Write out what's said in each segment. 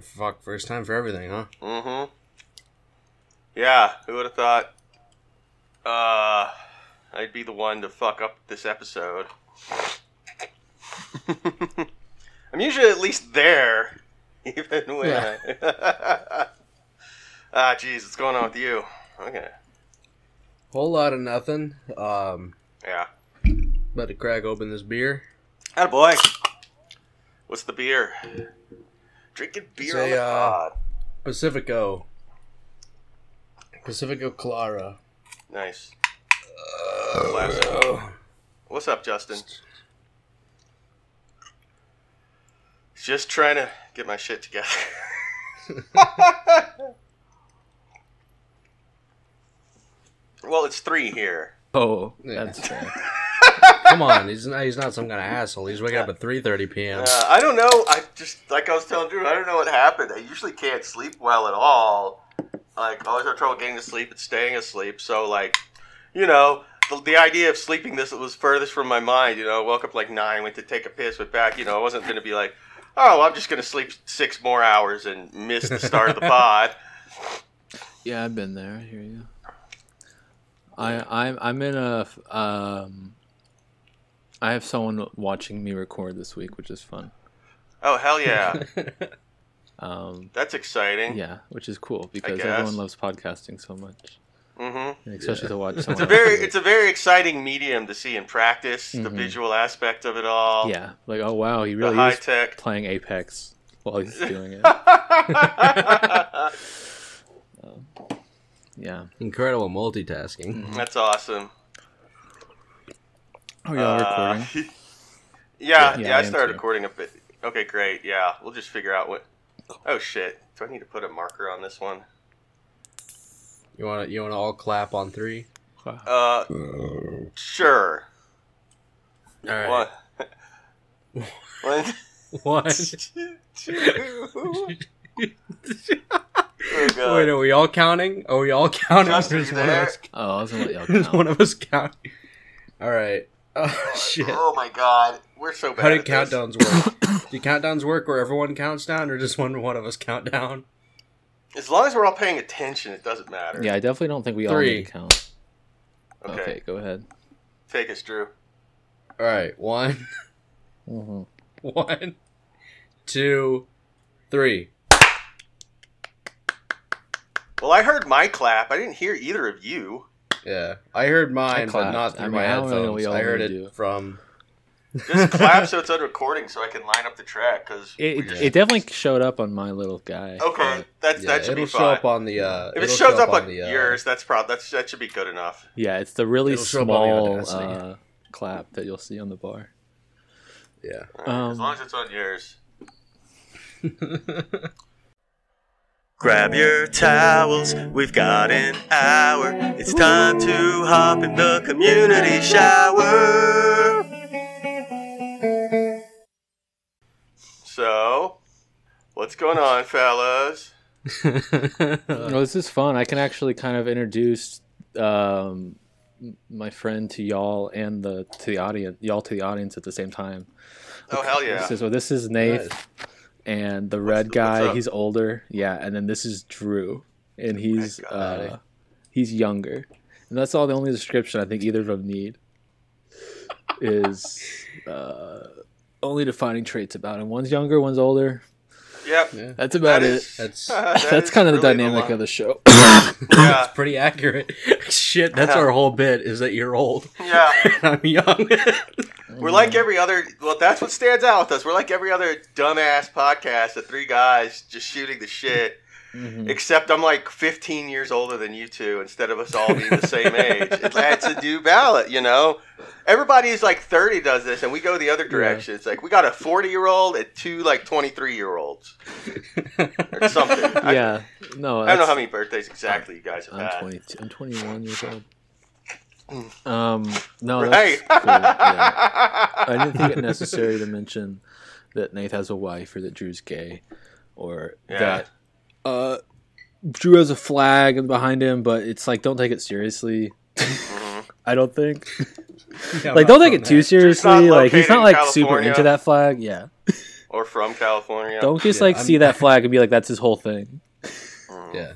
Fuck, first time for everything, huh? Mm-hmm. Yeah, who would have thought? Uh, I'd be the one to fuck up this episode. I'm usually at least there, even when. I... ah, jeez, what's going on with you? Okay. Whole lot of nothing. Um, Yeah. about to crack open this beer. Atta boy. What's the beer? Drinking beer Say, on the uh, pod. Pacifico. Pacifico Clara. Nice. Classic. What's up, Justin? Just trying to get my shit together. well, it's three here. Oh, that's fair. Come on, he's not, he's not some kind of asshole. He's waking up at 3.30 p.m. Uh, I don't know. I just like I was telling Drew. I don't know what happened. I usually can't sleep well at all. Like I always have trouble getting to sleep and staying asleep. So like, you know, the, the idea of sleeping this was furthest from my mind. You know, I woke up like nine, went to take a piss, went back. You know, I wasn't going to be like, oh, I'm just going to sleep six more hours and miss the start of the pod. Yeah, I've been there. I hear you. I I'm I'm in a um. I have someone watching me record this week, which is fun. Oh hell yeah, Um, that's exciting. yeah, which is cool because everyone loves podcasting so much, Mm-hmm. and especially to watch It's someone. a very it. it's a very exciting medium to see in practice. The Mhm. visual aspect of it all. yeah, like oh wow, he really high is tech. playing Apex while he's doing it. Yeah. Incredible multitasking. That's awesome. Oh, y'all Uh, recording? yeah, Yeah, yeah, I I started too. recording a bit. Okay, great. Yeah, we'll just figure out what. Oh shit! Do I need to put a marker on this one? You want to you want to all clap on three? Uh, sure. All right. One. One. One. two. Oh, Wait, are we all counting? Are we all counting? Justin, Or is one of there? us, Oh, I was gonna let y'all is count. one of us counting? All right. Oh shit. Oh my god, we're so bad. How do at this. countdowns work? do countdowns work where everyone counts down, or just one one of us count down? As long as we're all paying attention, it doesn't matter. Yeah, I definitely don't think we all need to count. Okay. Okay, go ahead. Take us, Drew. All right. One, hmm one, two, three. Well, I heard my clap. I didn't hear either of you. Yeah, I heard mine, but not through I mean, my I don't really headphones. I heard it do. from. Just clap so it's on recording, so I can line up the track. Because It, it, it definitely showed up on my little guy. okay, that's Yeah, that should it'll be show fine. up on the. Uh, if it shows show up on the, uh, yours, that's prob that's that should be good enough. Yeah, it's the really It'll show the small uh, clap that you'll see on the bar. Yeah. All right, as Um, long as it's on yours. Grab your towels, we've got an hour. It's time to hop in the community shower. So, what's going on, fellas? Well, this is fun. I can actually kind of introduce um, my friend to y'all and the to the audience, y'all to the audience at the same time. Oh hell yeah! This is, so this is Nate. Nice. And the red what's guy. He's older, yeah, and then this is Drew, and he's uh, he's younger, and that's all the only description I think either of them need is uh, only defining traits about him. One's younger, one's older. Yep. Yeah. That's about That it. is- That's that That's kind of the dynamic one. of the show. Yeah, pretty accurate. Shit, that's our whole bit is that you're old yeah. and I'm young. We're like every other. Well, that's what stands out with us. We're like every other dumbass podcast of three guys just shooting the shit. Mhm. Except I'm like 15 years older than you two. Instead of us all being the same age, it, it's a new ballot. You know, everybody who's like 30 does this, and we go the other direction. It's like we got a 40 year old and two like 23 year olds or something. I, yeah, no, I don't know how many birthdays exactly you guys have I'm had. 22. I'm 21 years old. Um, no, Right. cool. Yeah. I didn't think it necessary to mention that Nate has a wife or that Drew's gay or Yeah. that uh, Drew has a flag behind him, but it's like don't take it seriously. Mhm. I don't think. Yeah, like don't take it too that. seriously. Like he's not in like super into that flag. Yeah. or from California. Don't just Yeah, like I'm- see that flag and be like, "That's his whole thing." Mm. Yeah.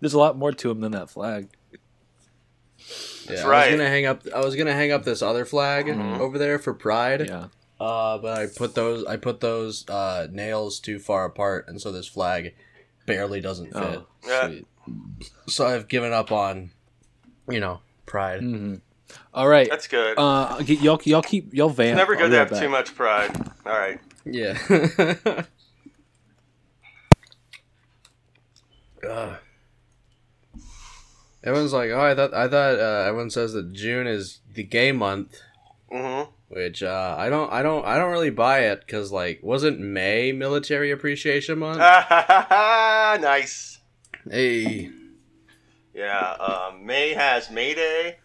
There's a lot more to him than that flag. That's Yeah, I was gonna hang up. I was gonna hang up this other flag Mhm. over there for Pride. Yeah. Uh, but I put those. I put those uh, nails too far apart, and so this flag barely doesn't fit. Oh, Yeah. sweet. So I've given up on, you know, Pride. hmm All right. That's good. Uh, y- y'all, y'all keep y'all van. it's never I'll good to right have too much pride. All right. Yeah. Ugh. Everyone's like, oh, I thought, I thought. Uh, everyone says that June is the gay month, Mm-hmm. Which uh, I don't, I don't, I don't really buy it because like, wasn't May Military Appreciation Month? nice. hey, Yeah. Um, May has May Day,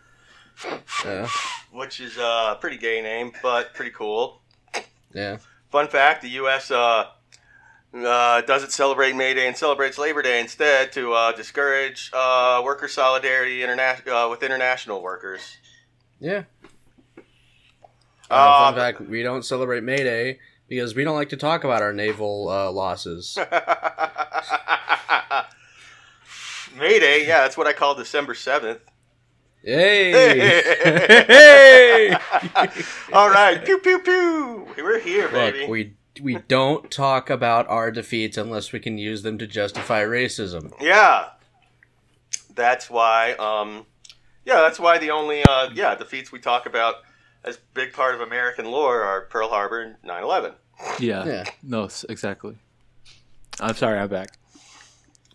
yeah, which is uh, a pretty gay name, but pretty cool. yeah, Fun fact: the U.S. Uh, uh, doesn't celebrate May Day and celebrates Labor Day instead to uh, discourage uh, worker solidarity interna- uh, with international workers. yeah. Uh, fun fact: we don't celebrate May Day because we don't like to talk about our naval uh, losses. May Day, yeah, that's what I call December seventh. Hey, Hey! All right, pew pew pew. We're here, baby. Look, we we don't talk about our defeats unless we can use them to justify racism. Yeah, that's why. Um, yeah, that's why the only uh, yeah defeats we talk about as big part of American lore are Pearl Harbor and 9/11. Yeah. Yeah. No, exactly. I'm sorry, I'm back.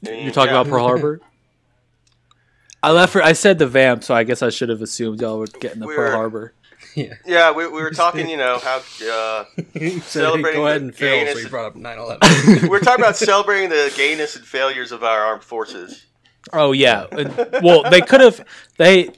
You're talking yeah. about Pearl Harbor. I left for. I said the vamp, so I guess I should have assumed y'all would get into We're- Pearl Harbor. Yeah. Yeah, we, we were talking. You know how uh, so Celebrating go ahead the and fail. So gayness- you brought up 9/11. we we're talking about celebrating the gayness and failures of our armed forces. Oh yeah. Well, they could have. They.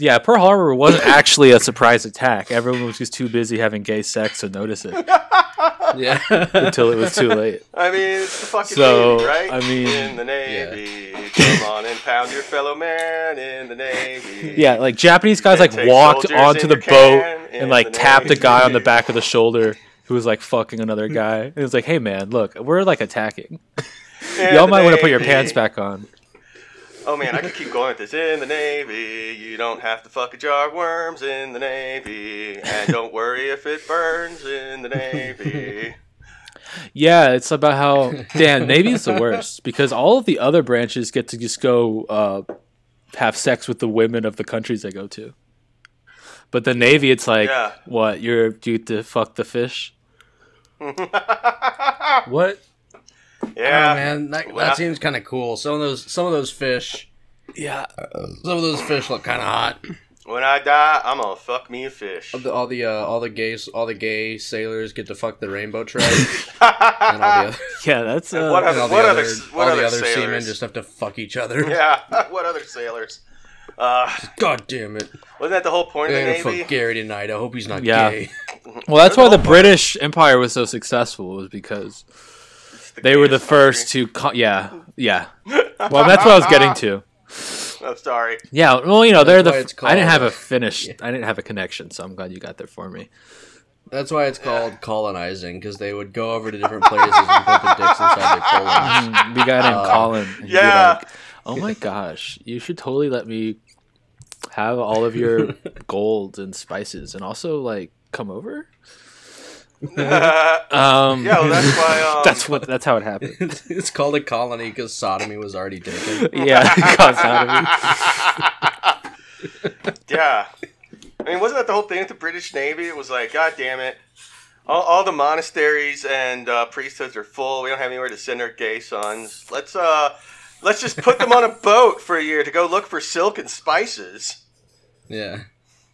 Yeah, Pearl Harbor wasn't actually a surprise attack. Everyone was just too busy having gay sex to notice it yeah. until it was too late. I mean, it's the fucking So, Navy, right? I mean- in the Navy, come on and pound your fellow man in the Navy. Yeah, like Japanese guys like walked onto the boat and like the tapped a guy on the back of the shoulder who was like fucking another guy. And it was like, "Hey man, look, we're like attacking. In Y'all the might want to put your pants back on." Oh man, I could keep going with this. In the Navy, you don't have to fuck a jar of worms in the Navy, and don't worry if it burns in the Navy. Yeah, it's about how damn is the worst because all of the other branches get to just go uh, have sex with the women of the countries they go to. But the Navy, it's like, Yeah. what? You're due to fuck the fish? what? Yeah, oh, man, that, Well- that seems kind of cool. Some of those, some of those fish, Yeah, some of those fish look kind of hot. when I die, I'm gonna fuck me a fish. All the, all the, uh, all the gays, all the gay sailors get to fuck the rainbow trout, and all the other, yeah, that's uh, What and What other, other- what all other the other seamen just have to fuck each other. yeah, what other sailors? Uh, God damn it! wasn't that the whole point of They're the gonna Navy? fuck Gary tonight. I hope he's not Yeah. gay. well, that's why the They're the British Empire was so successful was because It's they were the first to, co- yeah, yeah. Well, that's what I was getting to. I'm sorry. Yeah, well, you know, they're the. why I didn't have a finish. I didn't have a connection, so I'm glad you got there for me. That's why it's called colonizing because they would go over to different places and put the dicks inside their colons. Mm, the guy named Uh, Colin. and yeah. like, oh my gosh, you should totally let me have all of your gold and spices, and also like come over. Yeah, Um, well, that's why. Um, that's what. That's how it happened. it's called a colony because sodomy was already taken. Yeah, caused sodomy. yeah. I mean, wasn't that the whole thing with the British Navy? It was like, God damn it. All, all the monasteries and uh, priesthoods are full. We don't have anywhere to send our gay sons. Let's uh, let's just put them on a boat for a year to go look for silk and spices. Yeah.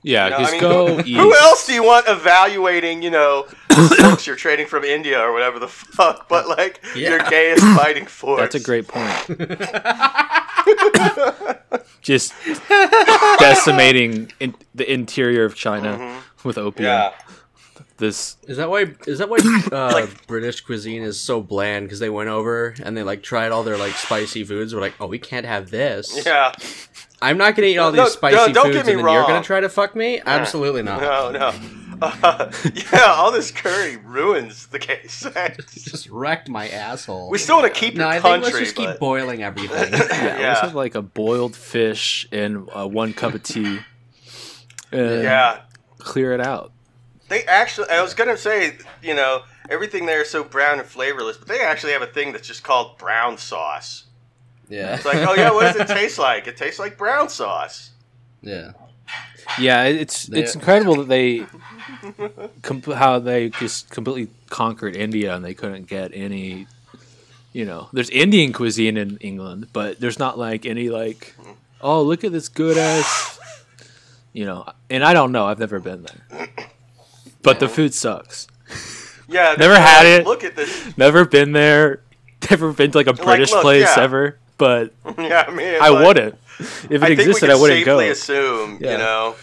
Yeah, You know, I mean, go who, who else do you want evaluating? You know, silks you're trading from India or whatever the fuck. But like your Yeah. gayest fighting force. That's a great point. Just decimating in, the interior of China with opium. Yeah. This Is that why? Is that why uh, British cuisine is so bland? Because they went over and they like tried all their like spicy foods. We're like, oh, we can't have this. Yeah. I'm not gonna eat all No, these spicy no, don't foods, get me and then you're gonna try to fuck me? Absolutely not. No, no. Uh, yeah, all this curry ruins the case. Just wrecked my asshole. we still want to keep no, your I think let's just keep boiling everything. Yeah, Yeah. let's have like a boiled fish and uh, one cup of tea. And yeah, clear it out. they actually. I was gonna say, you know, everything there is so brown and flavorless, but they actually have a thing that's just called brown sauce. Yeah, It's like, oh yeah, what does it taste like? It tastes like brown sauce. yeah. Yeah, it's They- it's incredible that they com- how they just completely conquered India and they couldn't get any. You know, there's Indian cuisine in England, but there's not like any like, oh look at this good ass. You know, and I don't know. I've never been there, but the food sucks. Yeah, Never had like, it. Look at this. Never been there. Never been to like a British look, place yeah. ever. But yeah, I mean, I like, wouldn't. If it I think existed, we I wouldn't go. safely assume, Yeah. you know,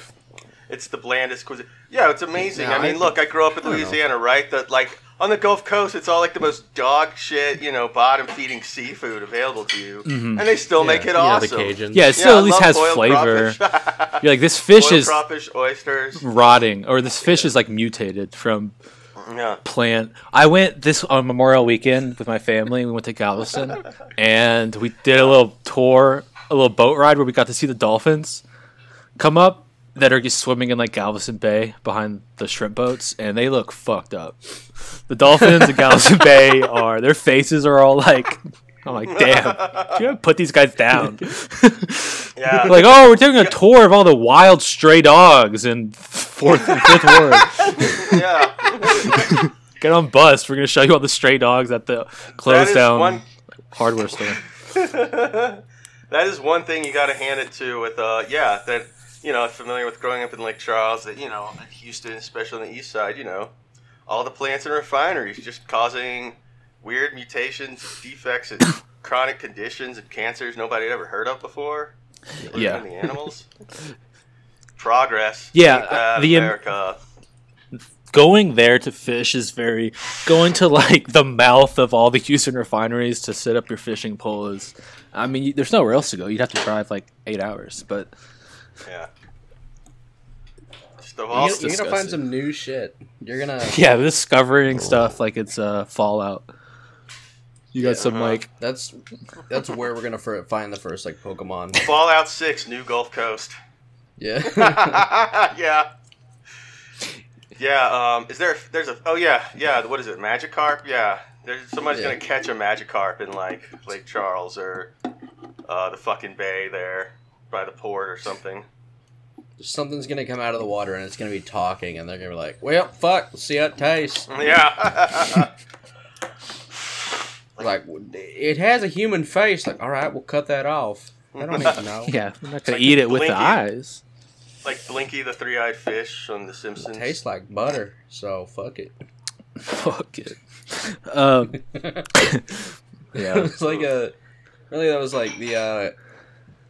it's the blandest cuisine. Yeah, it's amazing. Yeah, I mean, I look, I grew up in I know. Louisiana, right? That like on the Gulf Coast, it's all like the most dog shit, you know, bottom feeding seafood available to you, mm-hmm. and they still make it yeah, awesome. The Cajuns. Yeah, it still I at least has flavor. You're like this fish boiled is crawfish, oysters. rotting, or this fish is like mutated from Yeah. plant. I went this on Memorial Weekend with my family. We went to Galveston, and we did a little tour, a little boat ride where we got to see the dolphins come up that are just swimming in like Galveston Bay behind the shrimp boats, and they look fucked up. The dolphins in Galveston Bay are their faces are all like. I'm like, damn, you gotta put these guys down. Yeah. like, oh, we're taking a tour of all the wild stray dogs in fourth and fifth ward. yeah. Get on bus. We're gonna show you all the stray dogs at the closed down one. hardware store. that is one thing you got to hand it to with uh yeah that you know familiar with growing up in Lake Charles that you know in Houston especially on the east side you know all the plants and refineries just causing weird mutations defects and chronic conditions and cancers nobody had ever heard of before Yeah. the animals progress Yeah, the Am- America Going there to fish is very going to like the mouth of all the Houston refineries to set up your fishing pole is. I mean, there's nowhere else to go. You'd have to drive like eight hours, but yeah You're, gonna- you're gonna find some new shit. You're gonna. yeah, discovering stuff like it's uh, Fallout. You got Yeah, some uh-huh. like That's that's where we're gonna fir- find the first like Pokemon. Fallout 6 New Gulf Coast Yeah. yeah. Yeah, um, is there, there's a, oh yeah, yeah, what is it, Magikarp? Yeah, there's, somebody's Yeah. gonna catch a Magikarp in, like, Lake Charles or, uh, the fucking bay there by the port or something. Something's gonna come out of the water and it's gonna be talking, and they're gonna be like, "Well, fuck, let's see how it tastes." Yeah. Like, it has a human face. Like, all right, we'll cut that off. I don't need to know. yeah, we're not gonna like eat it with the eyes. Like Blinky the three-eyed fish on The It Simpsons. tastes like butter, so fuck it. Fuck it. Um, yeah, it's like a really that was like the uh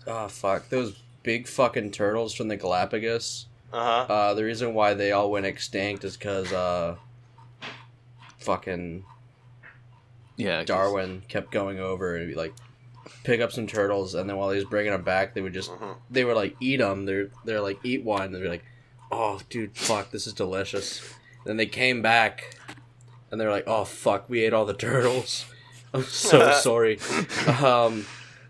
oh fuck those big fucking turtles from the Galapagos. Uh-huh. Uh, the reason why they all went extinct is because uh, fucking yeah, Darwin kept going over and be like pick up some turtles, and then while he was bringing them back, they would just Mhm. they would like eat them. They're they're like eat one, and they're like, oh dude, fuck, this is delicious. then they came back, and they're like, oh fuck, we ate all the turtles. I'm so sorry. Um,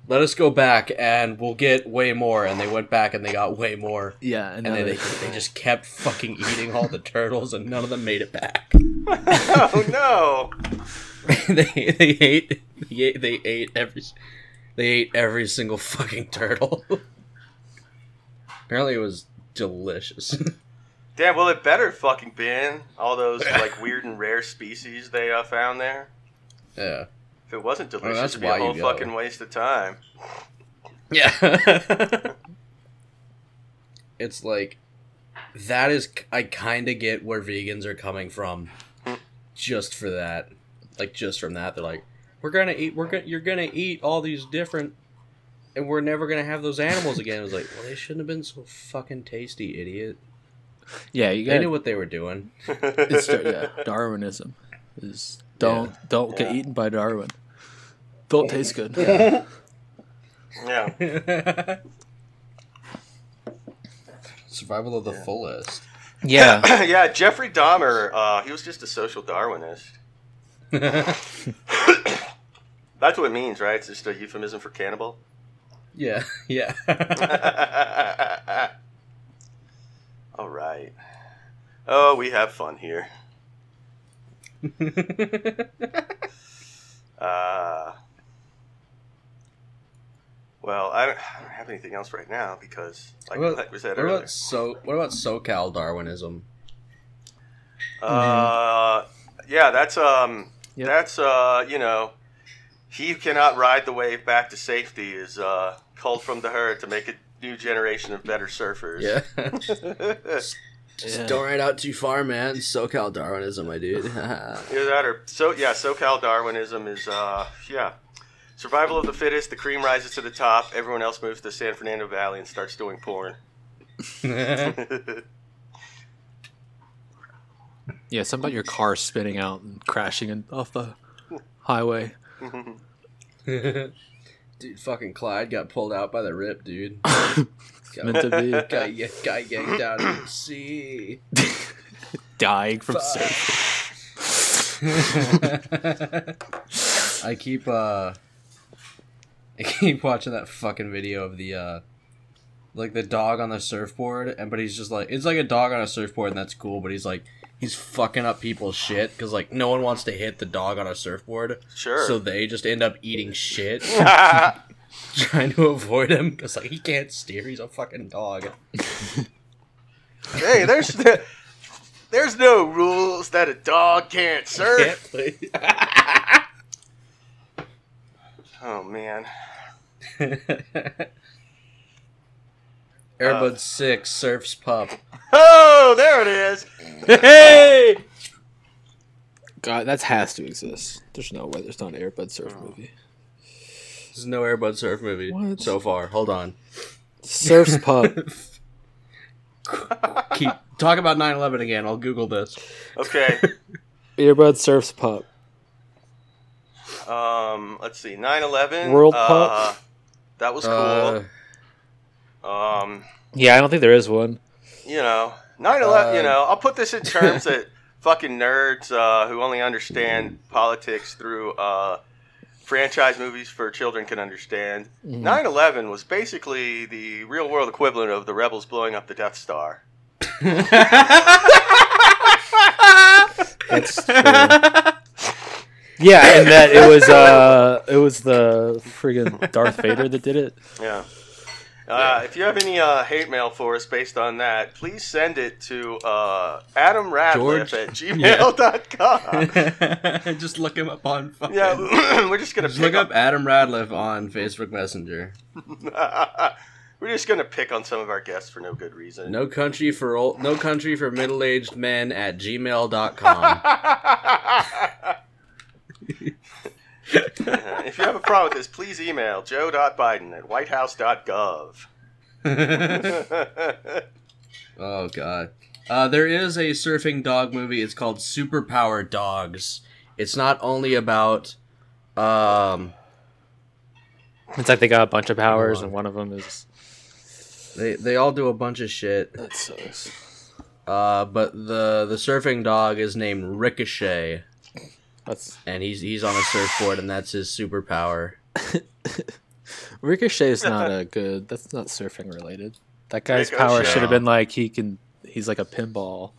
let us go back and we'll get way more. And they went back and they got way more. Yeah, and, And then they, they- they just kept fucking eating all the turtles, and none of them made it back. oh no! they they ate they ate, they ate every they ate every single fucking turtle. Apparently, it was delicious. Damn, well, it better fucking been all those like weird and rare species they uh, found there. yeah, If it wasn't delicious, that's it'd be a whole go. fucking waste of time. yeah. it's like that is I kind of get where vegans are coming from, just for that. Like just from that, they're like, we're gonna eat. We're gonna. You're gonna eat all these different. And we're never gonna have those animals again. It was like, well, they shouldn't have been so fucking tasty, idiot. yeah, you They knew what they were doing. it's yeah, Darwinism is don't don't get Yeah. eaten by Darwin. Don't taste good. yeah. Survival of the fullest. Yeah. yeah, Jeffrey Dahmer. Uh, he was just a social Darwinist. That's what it means, right? It's just a euphemism for cannibal. yeah, yeah. All right. Oh, we have fun here. Uh, well, I don't, I don't have anything else right now because, like, What about- like we said what earlier, about so? What about SoCal Darwinism? uh, yeah, that's um, Yep. that's uh, you know, he who cannot ride the wave back to safety is uh, called from the herd to make a new generation of better surfers. Yeah. Yeah. Just Yeah. don't ride out too far, man. SoCal Darwinism, my dude. Either that or so yeah, SoCal Darwinism is uh yeah. Survival of the fittest, the cream rises to the top, everyone else moves to San Fernando Valley and starts doing porn. Yeah, something about your car spinning out and crashing in, off the highway. dude, fucking Clyde got pulled out by the rip, dude. Meant to be Guy, yeah, guy yanked out of the sea. dying from surfing. I keep uh I keep watching that fucking video of the uh like the dog on the surfboard and but he's just like it's like a dog on a surfboard and that's cool but he's like he's fucking up people's shit cuz like no one wants to hit the dog on a surfboard Sure. so they just end up eating shit trying to avoid him cuz like he can't steer he's a fucking dog hey, there's no, there's no rules that a dog can't surf. Can't play. Oh man. Airbud 6 surfs pup Oh, there it is. hey! God, that has to exist. There's no way there's not an Airbud surf movie. There's no Airbud surf movie What? so far. Hold on. Surf's Pup. Keep talk about 9/11 again. I'll Google this. Okay. Airbud surf's pup. Um, let's see. 9/11. World uh, Pup? That was cool. Uh, um, Yeah, I don't think there is one. you know, 9/11. Uh, you know, I'll put this in terms that fucking nerds uh, who only understand politics through uh, franchise movies for children can understand. Mm-hmm. 9/11 was basically the real world equivalent of the rebels blowing up the Death Star. That's true. yeah, and that it was uh it was the friggin' Darth Vader that did it. Yeah. Uh, if you have any uh, hate mail for us based on that, please send it to uh, Adam Radcliffe George? at gmail.com. just look him up on fucking. Yeah, we're just gonna Just pick look up Adam Radcliffe on Facebook Messenger. we're just gonna pick on some of our guests for no good reason. No country for old, no country for middle-aged men at gmail.com. if you have a problem with this, please email joe.biden at whitehouse.gov. oh god. Uh, there is a surfing dog movie. It's called Superpower Dogs. It's not only about um It's like they got a bunch of powers and one of them is they they all do a bunch of shit. that sucks. Uh, but the the surfing dog is named Ricochet, That's and he's he's on a surfboard, and that's his superpower. Ricochet is not a good. That's not surfing related. That guy's power should have been like he can. He's like a pinball.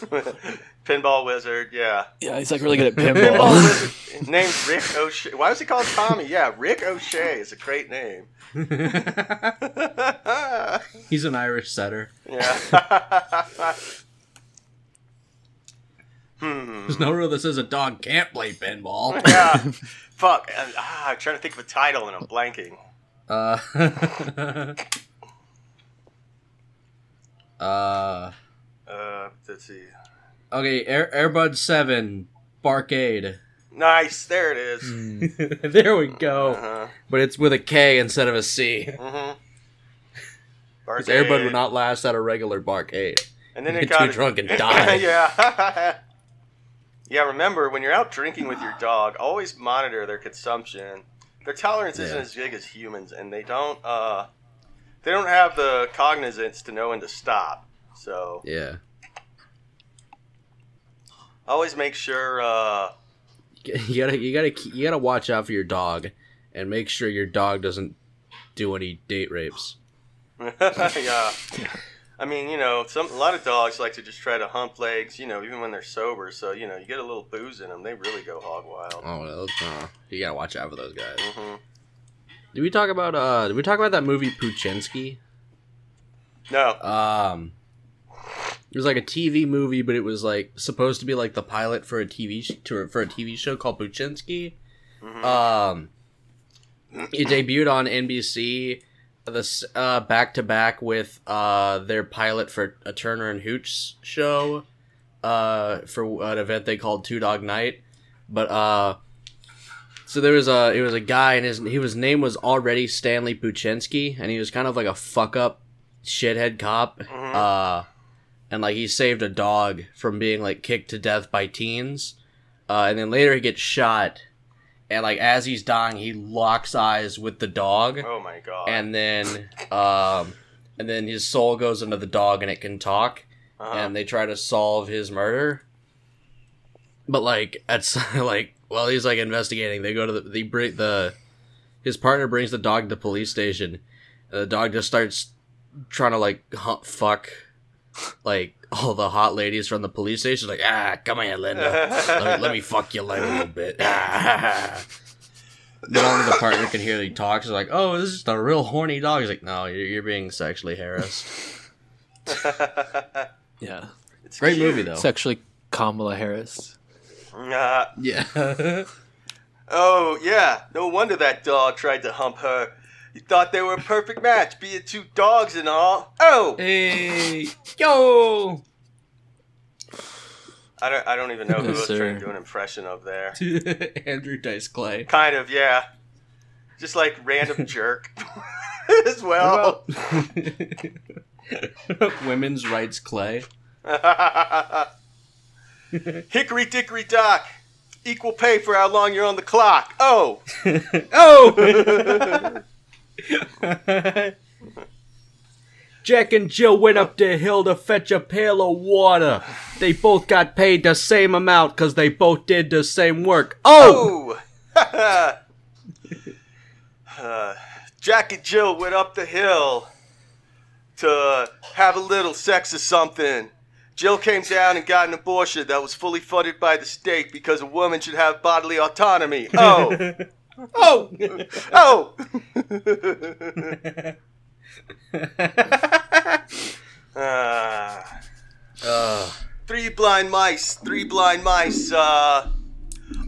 Pinball wizard, yeah. Yeah, he's like really good at Pinball pinball. wizard named Rick O'Shea. Why was he called Tommy? Yeah, Rick O'Shea is a great name. he's an Irish setter. yeah. Hmm. There's no rule that says a dog can't play pinball. Yeah. Fuck. Uh, ah, I'm trying to think of a title and I'm blanking. Uh, uh, Uh, let's see. okay, Air, Airbud 7, Barcade. Nice. There it is. Hmm. there we go. Uh-huh. But it's with a K instead of a C. Mm-hmm. Because Airbud would not last at a regular Barcade. And then Get it got too drunk and die. yeah. Yeah, remember when you're out drinking with your dog, always monitor their consumption. Their tolerance isn't as big as humans, and they don't uh, they don't have the cognizance to know when to stop. So yeah, always make sure uh, you gotta you gotta you gotta watch out for your dog, and make sure your dog doesn't do any date rapes. yeah. I mean, you know, some a lot of dogs like to just try to hump legs, you know, even when they're sober. So you know, you get a little booze in them, they really go hog wild. Oh, well, uh, you gotta watch out for those guys. hmm Did we talk about uh? Did we talk about that movie Poochinski? No. Um, it was like a TV movie, but it was like supposed to be like the pilot for a TV sh- to, for a TV show called Poochinski. Mhm. Um, it debuted on NBC this uh back to back with uh their pilot for a Turner and Hooch show uh for an event they called Two Dog Night, but uh. So there was a it was a guy and his he was name was already Stanley Poochinski and he was kind of like a fuck up shithead cop Mhm. uh and like he saved a dog from being like kicked to death by teens uh and then later he gets shot and like as he's dying he locks eyes with the dog oh my god. and then um and then his soul goes into the dog and it can talk uh-huh. and they try to solve his murder but like it's like while he's like investigating they go to the they bring the his partner brings the dog to the police station and the dog just starts trying to like hunt, fuck like all the hot ladies from the police station like ah come here linda let, me, let me fuck your leg a little bit then only the partner can hear that he talks he's like oh this is just a real horny dog he's like no you're, you're being sexually harassed Yeah. It's great cute. movie though Sexually Kamala Harris. Uh, yeah oh yeah, no wonder that dog tried to hump her. You thought they were a perfect match, being two dogs and all. Oh, Hey, yo! I don't, I don't even know who I Yes, was trying to do an impression of there. Andrew Dice Clay. Kind of, yeah. Just like random jerk as well. Women's Rights Clay. Hickory dickory dock. Equal pay for how long you're on the clock. Oh. oh! Jack and Jill went up the hill to fetch a pail of water. They both got paid the same amount because they both did the same work. Oh! Oh. uh, Jack and Jill went up the hill to have a little sex or something. Jill came down and got an abortion that was fully funded by the state because a woman should have bodily autonomy. Oh. Oh! Oh. Ah. uh, three blind mice, three blind mice, uh,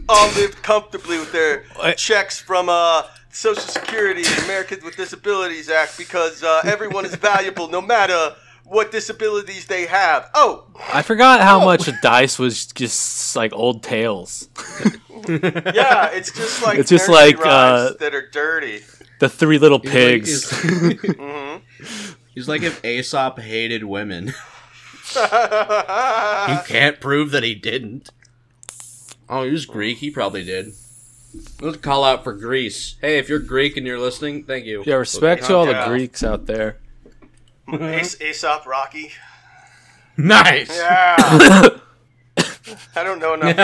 all lived comfortably with their What? checks from uh, Social Security and Americans with Disabilities Act because uh, everyone is valuable no matter what disabilities they have. Oh, I forgot how Oh. much Dice was just like old tales. yeah, it's just like It's just like, uh, that are dirty. The Three Little he's like- Pigs. he's- hmm he's like if Aesop hated women. He can't prove that he didn't. Oh, he was Greek. He probably did. Let's call out for Greece. Hey, if you're Greek and you're listening, thank you. yeah, respect to all the Greeks out there. Ace, Aesop Rocky. Nice. Yeah. I don't know enough.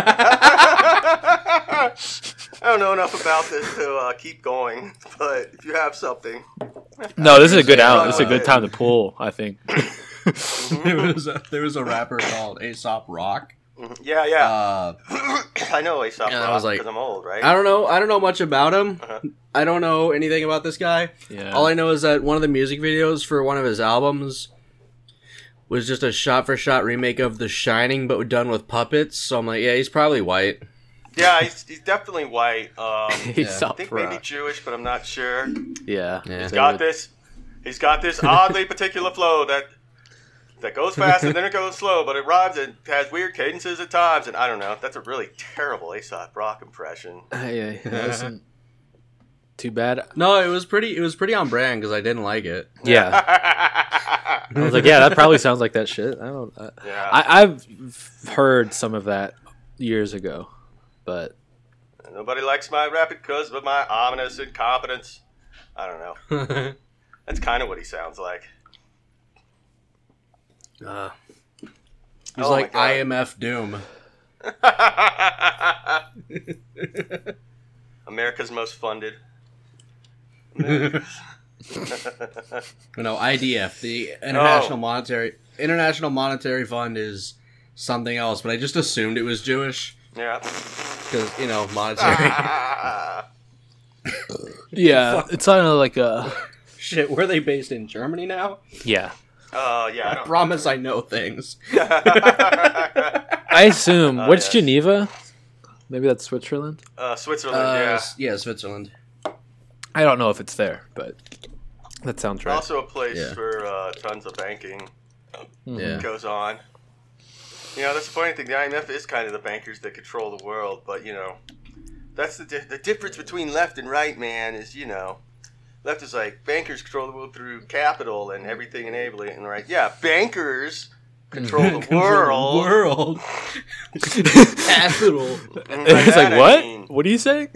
I don't know enough about this to uh, keep going, but if you have something, No, this is a good say out. This is a good time to pull. I think. there was a, there was a rapper called Aesop Rock. Mhm. yeah, yeah. Uh, I know Aesop yeah, I Rock was like- I'm old, right? I don't know. I don't know much about him. Uh-huh. I don't know anything about this guy. Yeah. All I know is that one of the music videos for one of his albums was just a shot-for-shot remake of The Shining, but done with puppets. So I'm like, yeah, he's probably white. Yeah, he's, he's definitely white. Um, He's Yeah. I think maybe Jewish, but I'm not sure. Yeah. Yeah. He's They got would- this. He's got this oddly particular flow that that goes fast and then it goes slow, but it rhymes and has weird cadences at times. And I don't know. That's a really terrible Aesop Rock impression. Yeah, that wasn't too bad. No, it was pretty. It was pretty on brand because I didn't like it. Yeah. I was like, yeah, that probably sounds like that shit. I don't. I, yeah. I, I've heard some of that years ago, but Nobody likes my rapid cuz of my ominous incompetence. I don't know. That's kind of what he sounds like. Uh, he's Oh like. IMF Doom. America's most funded. No, IDF, the International Oh. Monetary International Monetary Fund is something else, but I just assumed it was Jewish yeah. because you know monetary. Yeah, it's kind of like a Shit, were they based in Germany now? yeah. Oh yeah. I I don't- promise I know things. I assume Oh, what's yes. Geneva? Maybe that's Switzerland. uh, Switzerland. Uh, yeah. yeah, Switzerland. I don't know if it's there, but that sounds right. Also a place Yeah. where uh, tons of banking Mhm. Yeah. goes on. You know, that's the funny thing. The IMF is kind of the bankers that control the world, but you know, that's the di- the difference between left and right, man. Is you know, left is like bankers control the world through capital and everything enabling it, and right, yeah, bankers control the Control world. world. Capital. And by it's like that I what? mean- What are you saying?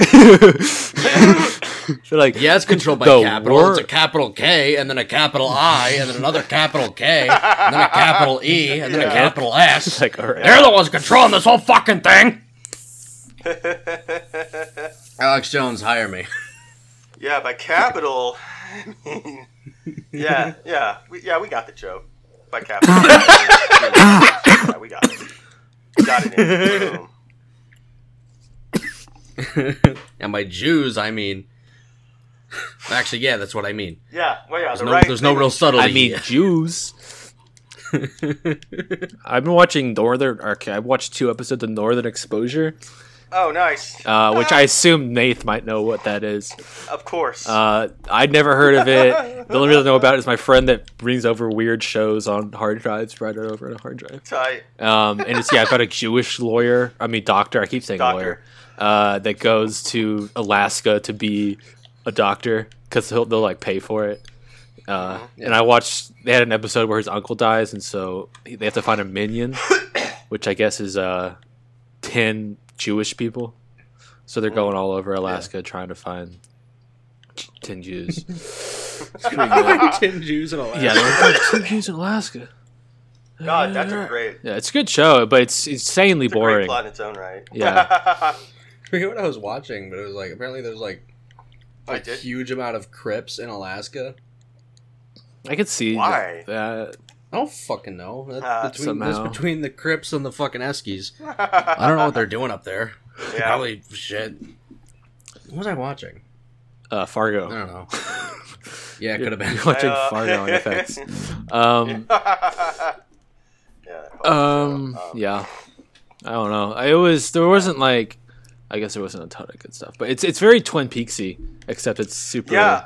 They're like Yeah, it's controlled by capital. wor- It's a capital K, and then a capital I, and then another capital K, and then a capital E, and then a capital S. It's like all right. They're the ones controlling this whole fucking thing. Alex Jones, hire me. Yeah, by capital, I mean, yeah, yeah, we, yeah, we got the joke. By capital, yeah, we got it. Got it. In. And by Jews, I mean. Actually, yeah, that's what I mean. Yeah, well, yeah, There's the no, right. there's no real subtlety. I mean Jews. I've been watching Northern. Okay, I've watched two episodes of Northern Exposure, Oh, nice. uh, which I assume Nath might know what that is. Of course. Uh, I'd never heard of it. The only reason I know about it is my friend that brings over weird shows on hard drives, right over on a hard drive. Tight. Um, and it's yeah about a Jewish lawyer. I mean doctor. I keep saying Doctor. lawyer. Uh, that goes to Alaska to be a doctor because they'll, they'll like pay for it. Uh, And I watched. They had an episode where his uncle dies, and so they have to find a minyan, which I guess is uh, ten Jewish people. So they're oh. going all over Alaska trying to find ten Jews. It's pretty. Ten Jews in Alaska. Yeah, they're like, ten Jews in Alaska. God, that's a uh, great, Yeah, it's a good show, but it's insanely it's a great boring. plot in its own right. Yeah. I forget what I was watching, but it was like apparently there's like a huge amount of Crips in Alaska. I could see Why? that. I don't fucking know. That, Ah, between, that's between the Crips and the fucking Eskies. I don't know what they're doing up there. Yeah. Probably shit. What was I watching? Uh, Fargo. I don't know. Yeah, it could have been. You're watching Uh, Fargo on FX. Um, yeah. um, so, yeah. I don't know. I- It was there wasn't like, I guess there wasn't a ton of good stuff, but it's it's very Twin Peaksy, except it's super. Yeah,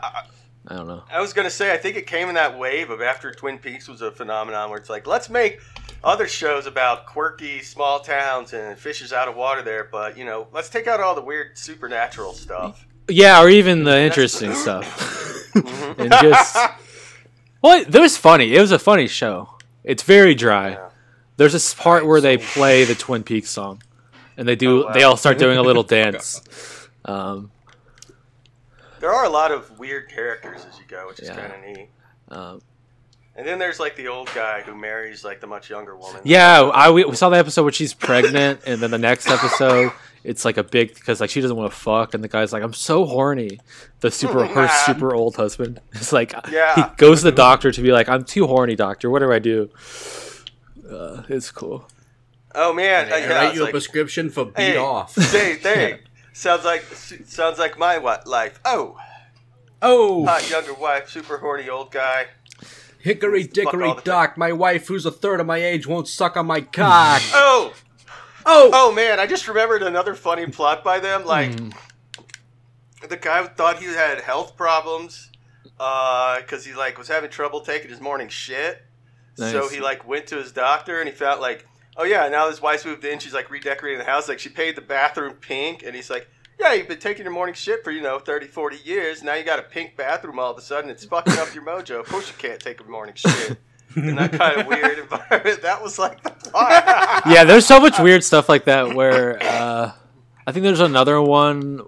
I, I don't know. I was gonna say I think it came in that wave of after Twin Peaks was a phenomenon where it's like let's make other shows about quirky small towns and fishes out of water there, but you know let's take out all the weird supernatural stuff. Yeah, or even the interesting stuff, and just. Well, it was funny. It was a funny show. It's very dry. Yeah. There's this part where they play the Twin Peaks song, and they do. Oh, wow. They all start doing a little dance. Um, There are a lot of weird characters as you go, which is Yeah. kind of neat. um, And then there's like the old guy who marries like the much younger woman. Yeah, I we, we saw the episode where she's pregnant, and then the next episode it's like a big because like she doesn't want to fuck, and the guy's like, "I'm so horny." The super her super old husband is like, Yeah. he goes to the doctor to be like, "I'm too horny, doctor. What do I do?" Uh, it's cool. Oh man, uh, I yeah, write it's you a like, prescription for beat hey, off. Hey, hey, sounds like sounds like my what life. Oh, Oh, hot younger wife, super horny old guy. hickory dickory dock. My wife, who's a third of my age, won't suck on my cock. Oh, oh, oh man, I just remembered another funny plot by them. Like Mm. the guy thought he had health problems because he like was having trouble taking his morning shit. So he like went to his doctor and he found like, oh yeah, now his wife's moved in. She's like redecorating the house. Like she paid the bathroom pink, and he's like, yeah, you've been taking your morning shit for you know 30, 40 years. Now you got a pink bathroom all of a sudden. It's fucking up your mojo. Of course you can't take a morning shit. In that kind of weird environment, that was like the plot. Yeah, there's so much weird stuff like that. Where uh, I think there's another one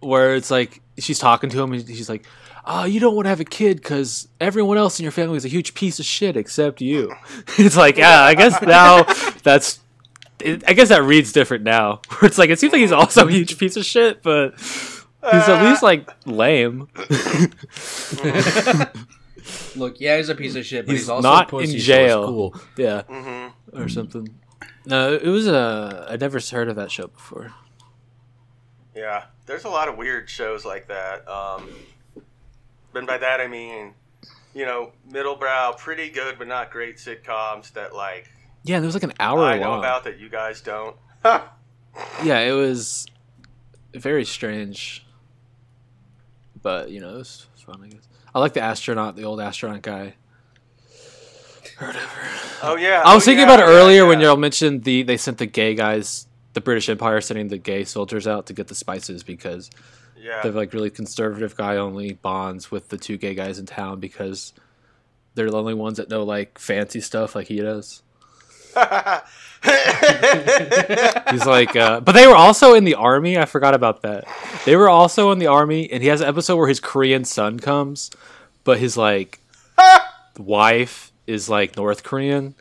where it's like she's talking to him, and she's like. Oh, you don't want to have a kid because everyone else in your family is a huge piece of shit except you. it's like, yeah, I guess now that's it, I guess that reads different now. Where it's like it seems like he's also a huge piece of shit, but he's at least like lame. Look, yeah, he's a piece of shit, but he's, He's also not a pussy, in jail. it's cool. Yeah, Mm-hmm. or something. No, it was a. I never heard of that show before. Yeah, there's a lot of weird shows like that. Um, and by that I mean, you know, middlebrow, pretty good but not great sitcoms that like Yeah, there was like an hour I know long. about that you guys don't. Yeah, it was very strange, but you know, it was fun. I guess I like the astronaut, the old astronaut guy. Whatever. oh yeah, I was oh, thinking yeah, about it yeah, earlier when y'all mentioned the they sent the gay guys, the British Empire sending the gay soldiers out to get the spices because yeah. they're like really conservative guy only bonds with the two gay guys in town because they're the only ones that know like fancy stuff like he does. He's like, uh, but they were also in the army. I forgot about that. They were also in the army, and he has an episode where his Korean son comes, but his like wife is like North Korean,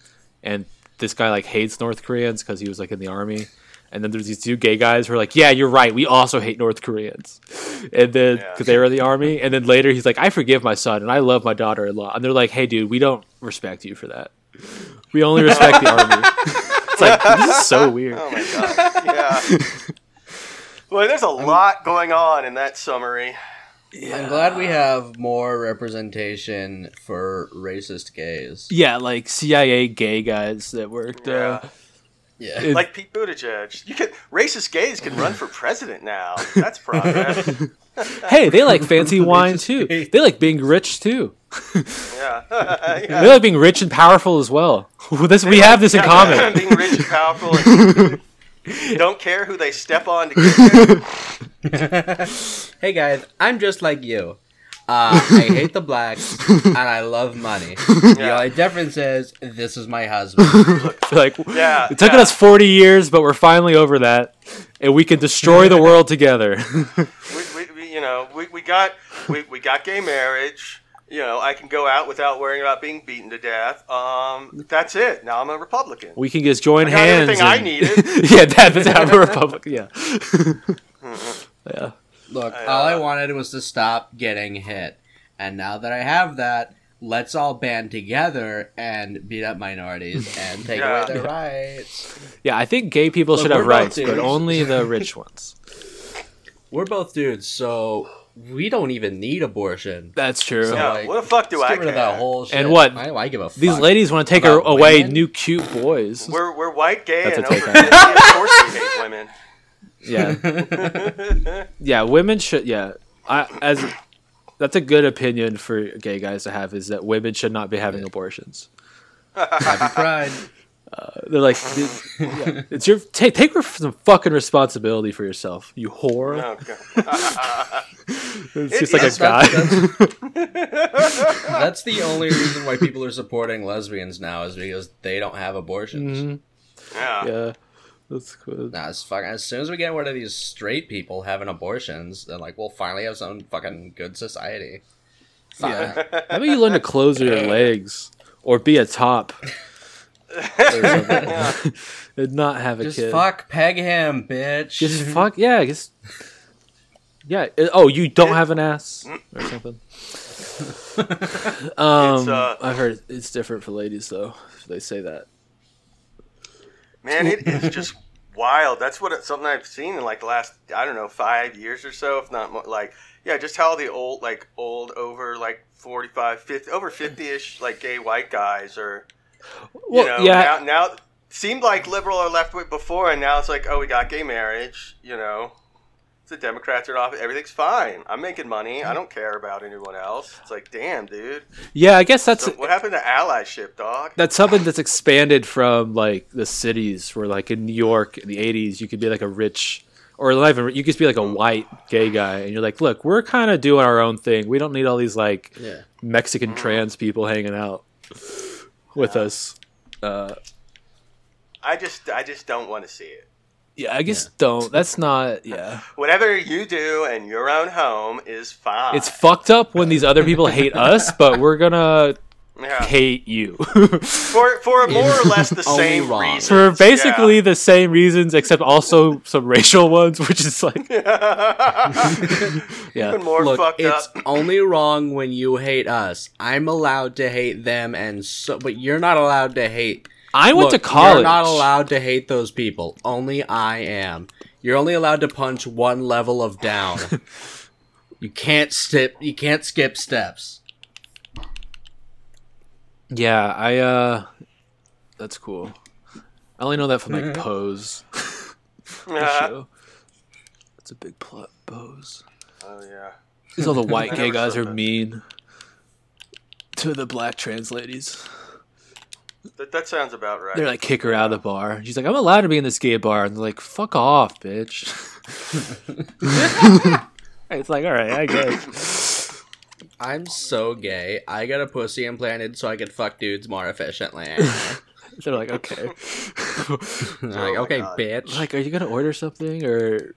and this guy like hates North Koreans because he was like in the army. And then there's these two gay guys who are like, "Yeah, you're right. We also hate North Koreans." And then Yeah. because they were in the army, and then later he's like, "I forgive my son, and I love my daughter-in-law." And they're like, "Hey, dude, we don't respect you for that. We only respect the army." It's like this is so weird. oh my god, yeah. Well, there's a lot going on in that summary. Yeah. I'm glad we have more representation for racist gays. Yeah, like CIA gay guys that worked. Uh, Yeah. It- Like Pete Buttigieg, you can racist gays can run for president now. That's progress. hey, they like fancy wine too. They like being rich too. Yeah. They like being rich and powerful as well. This we have this in Yeah, common. Being rich and powerful. And don't care who they step on to get there. hey guys, I'm just like you. Uh, I hate the blacks and I love money. The Yeah. only difference is this is my husband. like Yeah, it took yeah. us forty years, but we're finally over that, and we can destroy the world together. we, we, we, you know, we, we got we, we got gay marriage. You know, I can go out without worrying about being beaten to death. Um, that's it. Now I'm a Republican. we can just join I got hands. everything I needed. yeah, that's how we're Republican. Yeah. yeah. Look, I, all I uh, wanted was to stop getting hit. And now that I have that, let's all band together and beat up minorities and take Yeah. away their rights. Yeah, I think gay people Look, should have we're rights, but only the rich ones. We're both dudes, so we don't even need abortion. That's true. So, Yeah, like, what the fuck do I get rid of care? that whole shit. And what? Why do I give a fuck? These ladies want to take away women? new cute boys. We're, we're white, gay, That's and over take on 50. Of course we hate women. Yeah. yeah, women should yeah. I as that's a good opinion for gay guys to have is that women should not be having abortions. Happy Pride. They're like yeah, it's your take take some fucking responsibility for yourself, you whore. Oh, God. It's It just like a guy. That's the only reason why people are supporting lesbians now is because they don't have abortions. Mhm. yeah. Yeah. That's cool. Nah, it's fucking. As soon as we get rid of these straight people having abortions, then like we'll finally have some fucking good society. Yeah. How about you learn to close your legs or be a top or something and not have a kid. Just kid? fuck peg him, bitch. Just fuck yeah, just yeah. Oh, you don't have an ass or something. um, uh, I've heard it's different for ladies though. They say that. Man, it is just wild. That's what it, something I've seen in like the last I don't know five years or so, if not more. Like yeah, just how the old like old over like 45, 50, over fifty ish like gay white guys are. Well, you know, yeah, now, now seemed like liberal or left wing before, and now it's like oh we got gay marriage. You know, the Democrats are off. Everything's fine. I'm making money. I don't care about anyone else. It's like damn, dude. yeah. I guess that's So what happened to allyship, dog? that's something that's expanded from like the cities where like in New York in the 80s you could be like a rich or not even you could just be like a white gay guy and you're like look we're kind of doing our own thing we don't need all these like yeah. Mexican trans people hanging out with us uh, I just I just don't want to see it. Yeah I guess don't that's not yeah Whatever you do in your own home is fine. it's fucked up when these other people hate us but we're gonna Yeah. hate you For for more or less the same wrong. reasons. for basically yeah. the same reasons, except also some racial ones, which is like yeah. even more Look, fucked it's up. only wrong when you hate us. I'm allowed to hate them, and so, but you're not allowed to hate. I went Look, to college. You're not allowed to hate those people. Only I am. You're only allowed to punch one level of down. you can't skip. You can't skip steps. Yeah, I uh that's cool. I only know that from like Pose. Yeah. show. It's a big plot Pose. Oh yeah. These all the white gay guys are mean to the black trans ladies. That, that sounds about right. They're like kick her out of the bar. She's like, I'm allowed to be in this gay bar, and they're like, fuck off, bitch. it's like, all right, I guess. I'm so gay. I got a pussy implanted so I could fuck dudes more efficiently. They're like, okay. I'm like, oh my okay, God. bitch. like, are you gonna order something or?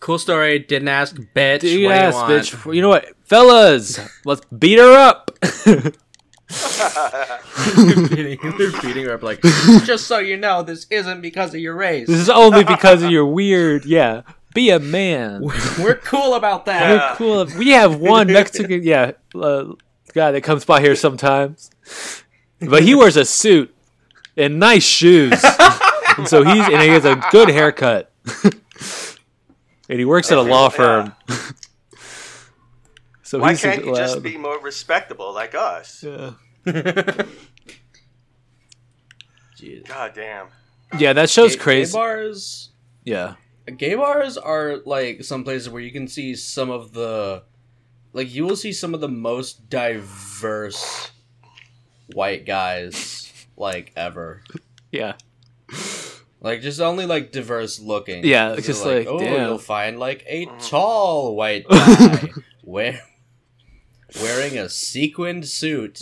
cool story. Didn't ask, bitch. Do you what do ask, you want? bitch? You know what, fellas? Let's beat her up. They're, beating, they're beating her up like, just so you know, this isn't because of your race. this is only because of your weird. Yeah, be a man. We're cool about that. We're cool. We have one Mexican, yeah, uh, guy that comes by here sometimes, but he wears a suit and nice shoes, and so he's and he has a good haircut, and he works at a law firm. So Why he's can't you just be more respectable like us? Yeah. God damn. yeah, that show's Gay- crazy. Gay bars, Yeah, gay bars are like some places where you can see some of the, like you will see some of the most diverse white guys like ever. yeah, Like just only like diverse looking. Yeah, They're it's just like, oh, damn. you'll find like a mm-hmm. tall white guy wear, wearing a sequined suit.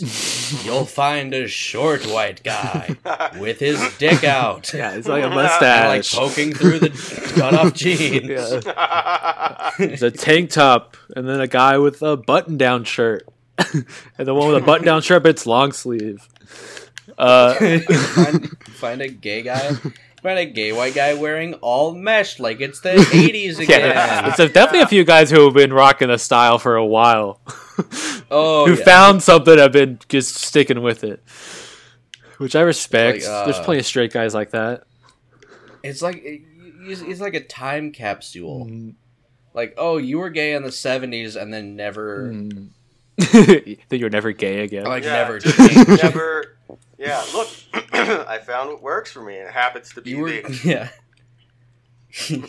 You'll find a short white guy with his dick out. yeah. It's like a And, like mustache. poking through the cut off jeans. yeah. There's a tank top, and then a guy with a button-down shirt, and the one with a button-down shirt, but it's long sleeve. Uh, find, find a gay guy. Find a gay white guy wearing all mesh like it's the 80s again. yeah, it's a, definitely a few guys who have been rocking the style for a while, Oh, who yeah. found something and have been just sticking with it, which I respect. Like, uh, There's plenty of straight guys like that. It's like it's it's like a time capsule. Mm. Like, oh, you were gay in the 70s and then never Mm. then you're never gay again. like yeah, never never. Yeah, look, I found what works for me, and it happens to be You were the. yeah.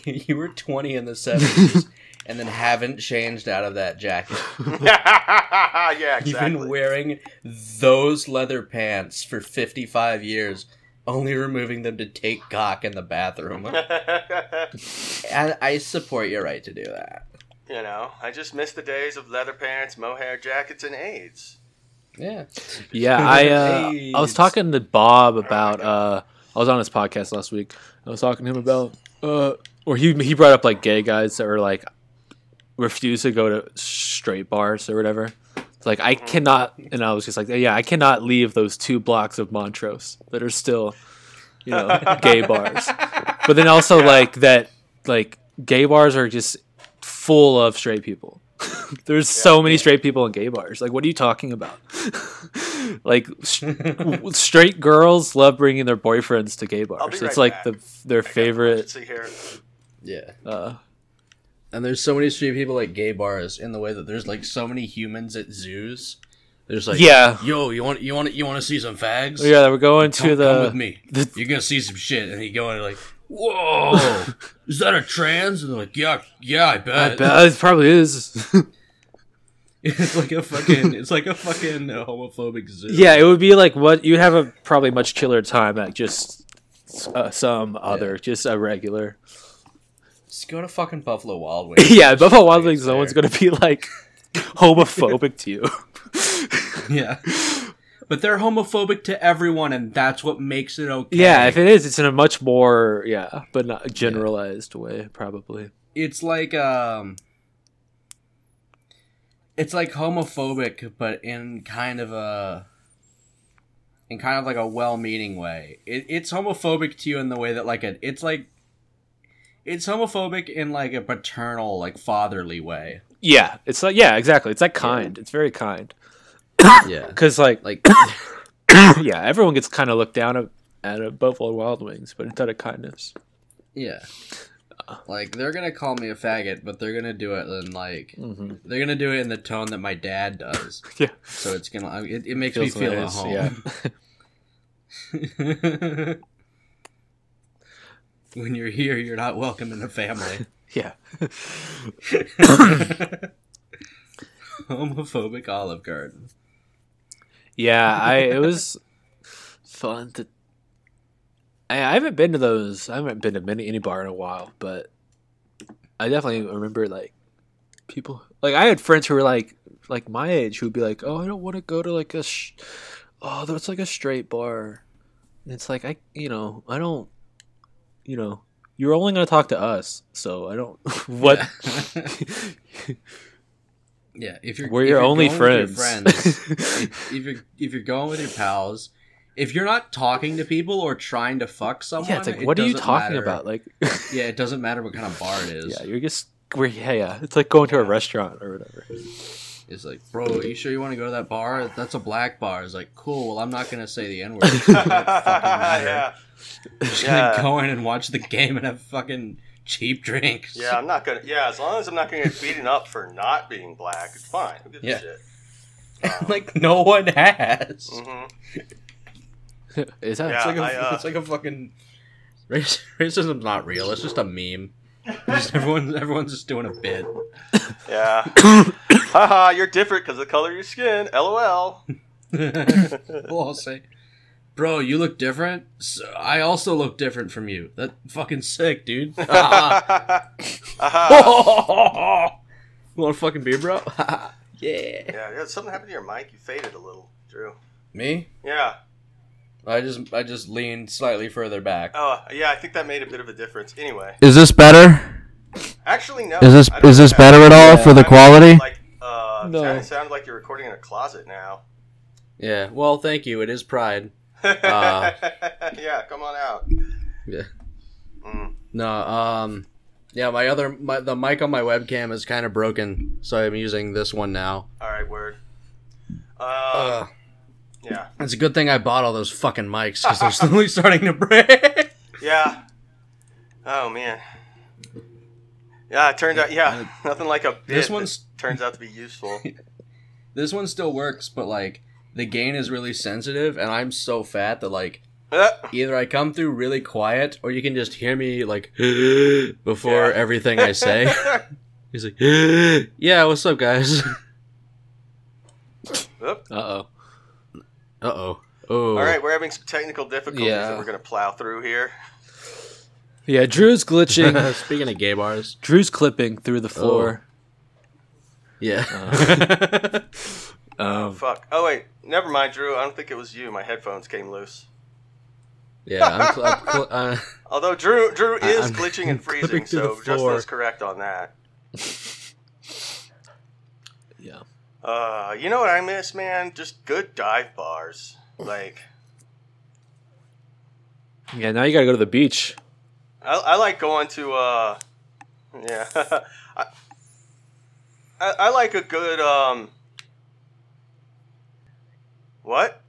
you were 20 in the 70s and then haven't changed out of that jacket. yeah, exactly. You've been wearing those leather pants for 55 years, only removing them to take cock in the bathroom. and I support your right to do that. you know, I just miss the days of leather pants, mohair jackets, and AIDS. Yeah. Yeah, I uh, I was talking to Bob about uh I was on his podcast last week. I was talking to him about uh or he he brought up like gay guys that were like refuse to go to straight bars or whatever. It's like I cannot and I was just like yeah, I cannot leave those two blocks of Montrose that are still you know gay bars. But then also like that like gay bars are just full of straight people. There's so many straight people in gay bars. Like, what are you talking about? like, s- straight girls love bringing their boyfriends to gay bars. be It's like back. the their I favorite. here. Yeah. Uh, And there's so many straight people at gay bars in the way that there's like so many humans at zoos. There's like, Yeah. yo, you want you want you want to see some fags? yeah, we're going come, to the. come with me. the- You're gonna see some shit, and you go in like, whoa, is that a trans? And they're like, yeah, yeah, I bet. I bet it probably is. it's like a fucking, it's like a fucking homophobic zoo. yeah, it would be like what you'd have a probably much chiller time at just uh, some other, just a regular. just go to fucking Buffalo Wild Wings. yeah, Buffalo Wild Wings, no one's gonna be like homophobic to you. yeah. But they're homophobic to everyone, and that's what makes it okay. Yeah, if it is, it's in a much more yeah, but not generalized way, probably. it's like um it's like homophobic, but in kind of a in kind of like a well-meaning way. It, it's homophobic to you in the way that like a it's like it's homophobic in like a paternal, like fatherly way. Yeah, it's like yeah, exactly. It's like kind. It's very kind. Yeah, Because like like yeah, everyone gets kind of looked down at, at a Buffalo Wild Wings, but it's out of kindness. yeah, like they're gonna call me a faggot, but they're gonna do it in like Mm-hmm. they're gonna do it in the tone that my dad does. Yeah, So it's gonna it, it makes me Feels feel at home. Yeah, when you're here, you're not welcome in the family. yeah. Homophobic Olive Garden. Yeah, I it was fun to. I, I haven't been to those. I haven't been to many any bar in a while, but I definitely remember like people like I had friends who were like like my age who'd be like, "Oh, I don't want to go to like a sh- oh, that's like a straight bar." And it's like I you know I don't you know you're only gonna talk to us, so I don't what. Yeah, if you're We're if your you're only going friends. your friends, if, if you're if you're going with your pals, if you're not talking to people or trying to fuck someone, yeah, it's like, it what are you talking matter. about? Like, Yeah, it doesn't matter what kind of bar it is. yeah, you're just we're yeah, yeah. It's like going to a restaurant or whatever. It's like, bro, are you sure you want to go to that bar? That's a black bar. It's like, cool. Well, I'm not gonna say the n word. yeah, Just Yeah. gonna go in and watch the game and have fucking cheap drinks. yeah. I'm not gonna. Yeah, as long as I'm not gonna get beaten up for not being black, it's fine. Who gives Yeah. a shit? Um, like no one has. mhm. Is that Yeah. It's like a, I, uh, it's like a fucking race, racism's not real. It's just a meme. Just everyone, everyone's just doing a bit. Yeah. Haha, you're different because of the color of your skin. LOL. we'll all say, "Bro, you look different. So I also look different from you. That fucking sick, dude." Haha. you want a fucking beer, bro? yeah. Yeah, yeah, something happened to your mic. You faded a little, Drew. Me? Yeah. I just, I just leaned slightly further back. Oh, yeah. I think that made a bit of a difference. Anyway, Is this better? actually, no. Is this is this better at all Yeah. for the quality? Like, uh, No. no. sounded like you're recording in a closet now. Yeah. Well, thank you. It is Pride. yeah, come on out. Yeah. Mm. No. Um. Yeah. My other, my the mic on my webcam is kind of broken, so I'm using this one now. All right, word. Uh, Ugh. yeah, It's a good thing I bought all those fucking mics because they're slowly starting to break. yeah. Oh man. Yeah, it turned out. Yeah, nothing like a bit This one's- turns out to be useful. This one still works, but like the gain is really sensitive, and I'm so fat that like Uh, either I come through really quiet, or you can just hear me like before Yeah. everything I say. He's like, "Yeah, what's up, guys?" Uh oh. Uh oh. Oh. All right, we're having some technical difficulties Yeah. that we're gonna plow through here. Yeah, Drew's glitching. Speaking of gay bars, Drew's clipping through the floor. yeah. Um, Fuck. Oh wait, never mind, Drew. I don't think it was you. My headphones came loose. yeah. I'm cl- I'm cl- uh, Although Drew, Drew is I'm glitching and freezing, so the is correct on that. yeah. Uh, you know what I miss, man? Just good dive bars. Like, Yeah, now you gotta go to the beach. I, I like going to, uh, yeah. I, I, I like a good, um, what?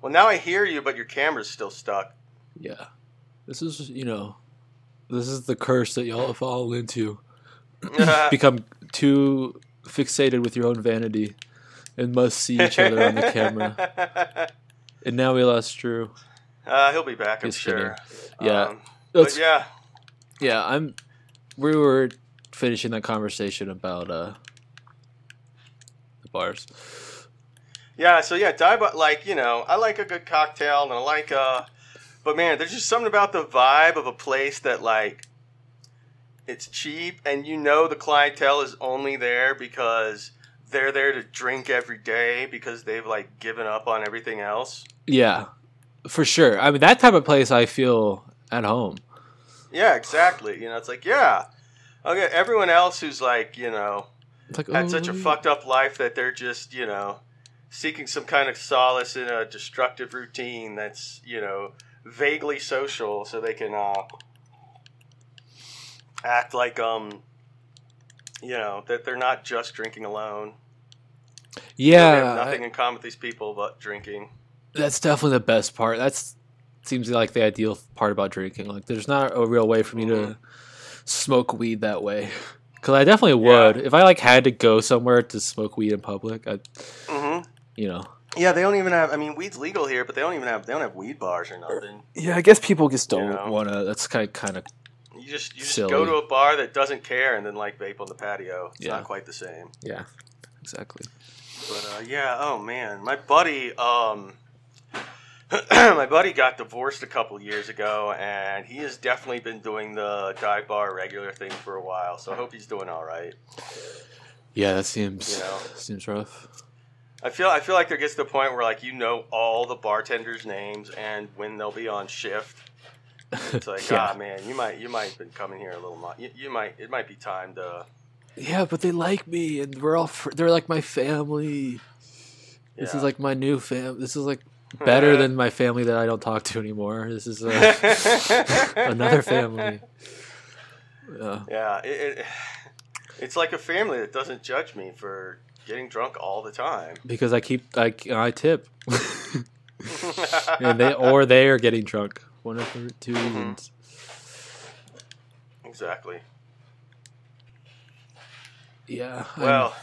Well, now I hear you, but your camera's still stuck. Yeah. This is, you know, this is the curse that y'all fall into. Become too fixated with your own vanity and must see each other on the camera. And now we lost Drew. Uh, he'll be back, I'm Just sure. Yeah. Um, but yeah, yeah, I'm. We were finishing that conversation about uh the bars. Yeah, so yeah, bar, like you know, I like a good cocktail, and I like uh, but man, there's just something about the vibe of a place that like, it's cheap, and you know the clientele is only there because they're there to drink every day because they've like given up on everything else. Yeah, for sure. I mean, that type of place I feel at home. Yeah, exactly. You know, it's like yeah, okay. Everyone else who's like you know like, had such a oh, fucked up life that they're just, you know, seeking some kind of solace in a destructive routine that's, you know, vaguely social so they can uh, act like, um, you know, that they're not just drinking alone. they Yeah, have nothing I- in common with these people but drinking. that's definitely the best part. That's seems like the ideal part about drinking. Like, there's not a real way for me to smoke weed that way. Because I definitely would if I like had to go somewhere to smoke weed in public. I, hmm you know. Yeah, they don't even have. I mean, weed's legal here, but they don't even have. They don't have weed bars or nothing. Yeah, I guess people just don't know. want to. That's kind of, kind of You just you just Silly. go to a bar that doesn't care and then like vape on the patio. It's Yeah. not quite the same. yeah, exactly. But uh, yeah, oh man, my buddy, um, my buddy got divorced a couple years ago, and he has definitely been doing the dive bar regular thing for a while. So I hope he's doing all right. Yeah, that seems You know. seems rough. I feel I feel like there gets to the point where like you know all the bartenders' names and when they'll be on shift. It's like Yeah. ah man, you might you might have been coming here a little. Mo- you, you might it might be time to. Yeah, but they like me, and we're all fr- they're like my family. This yeah. is like my new fam. This is like better than my family that I don't talk to anymore. This is uh, another family. Yeah. Yeah, it, it, it's like a family that doesn't judge me for getting drunk all the time. because I keep I, I tip, and they or they are getting drunk. One of the two Mhm. reasons. exactly. Yeah. Well,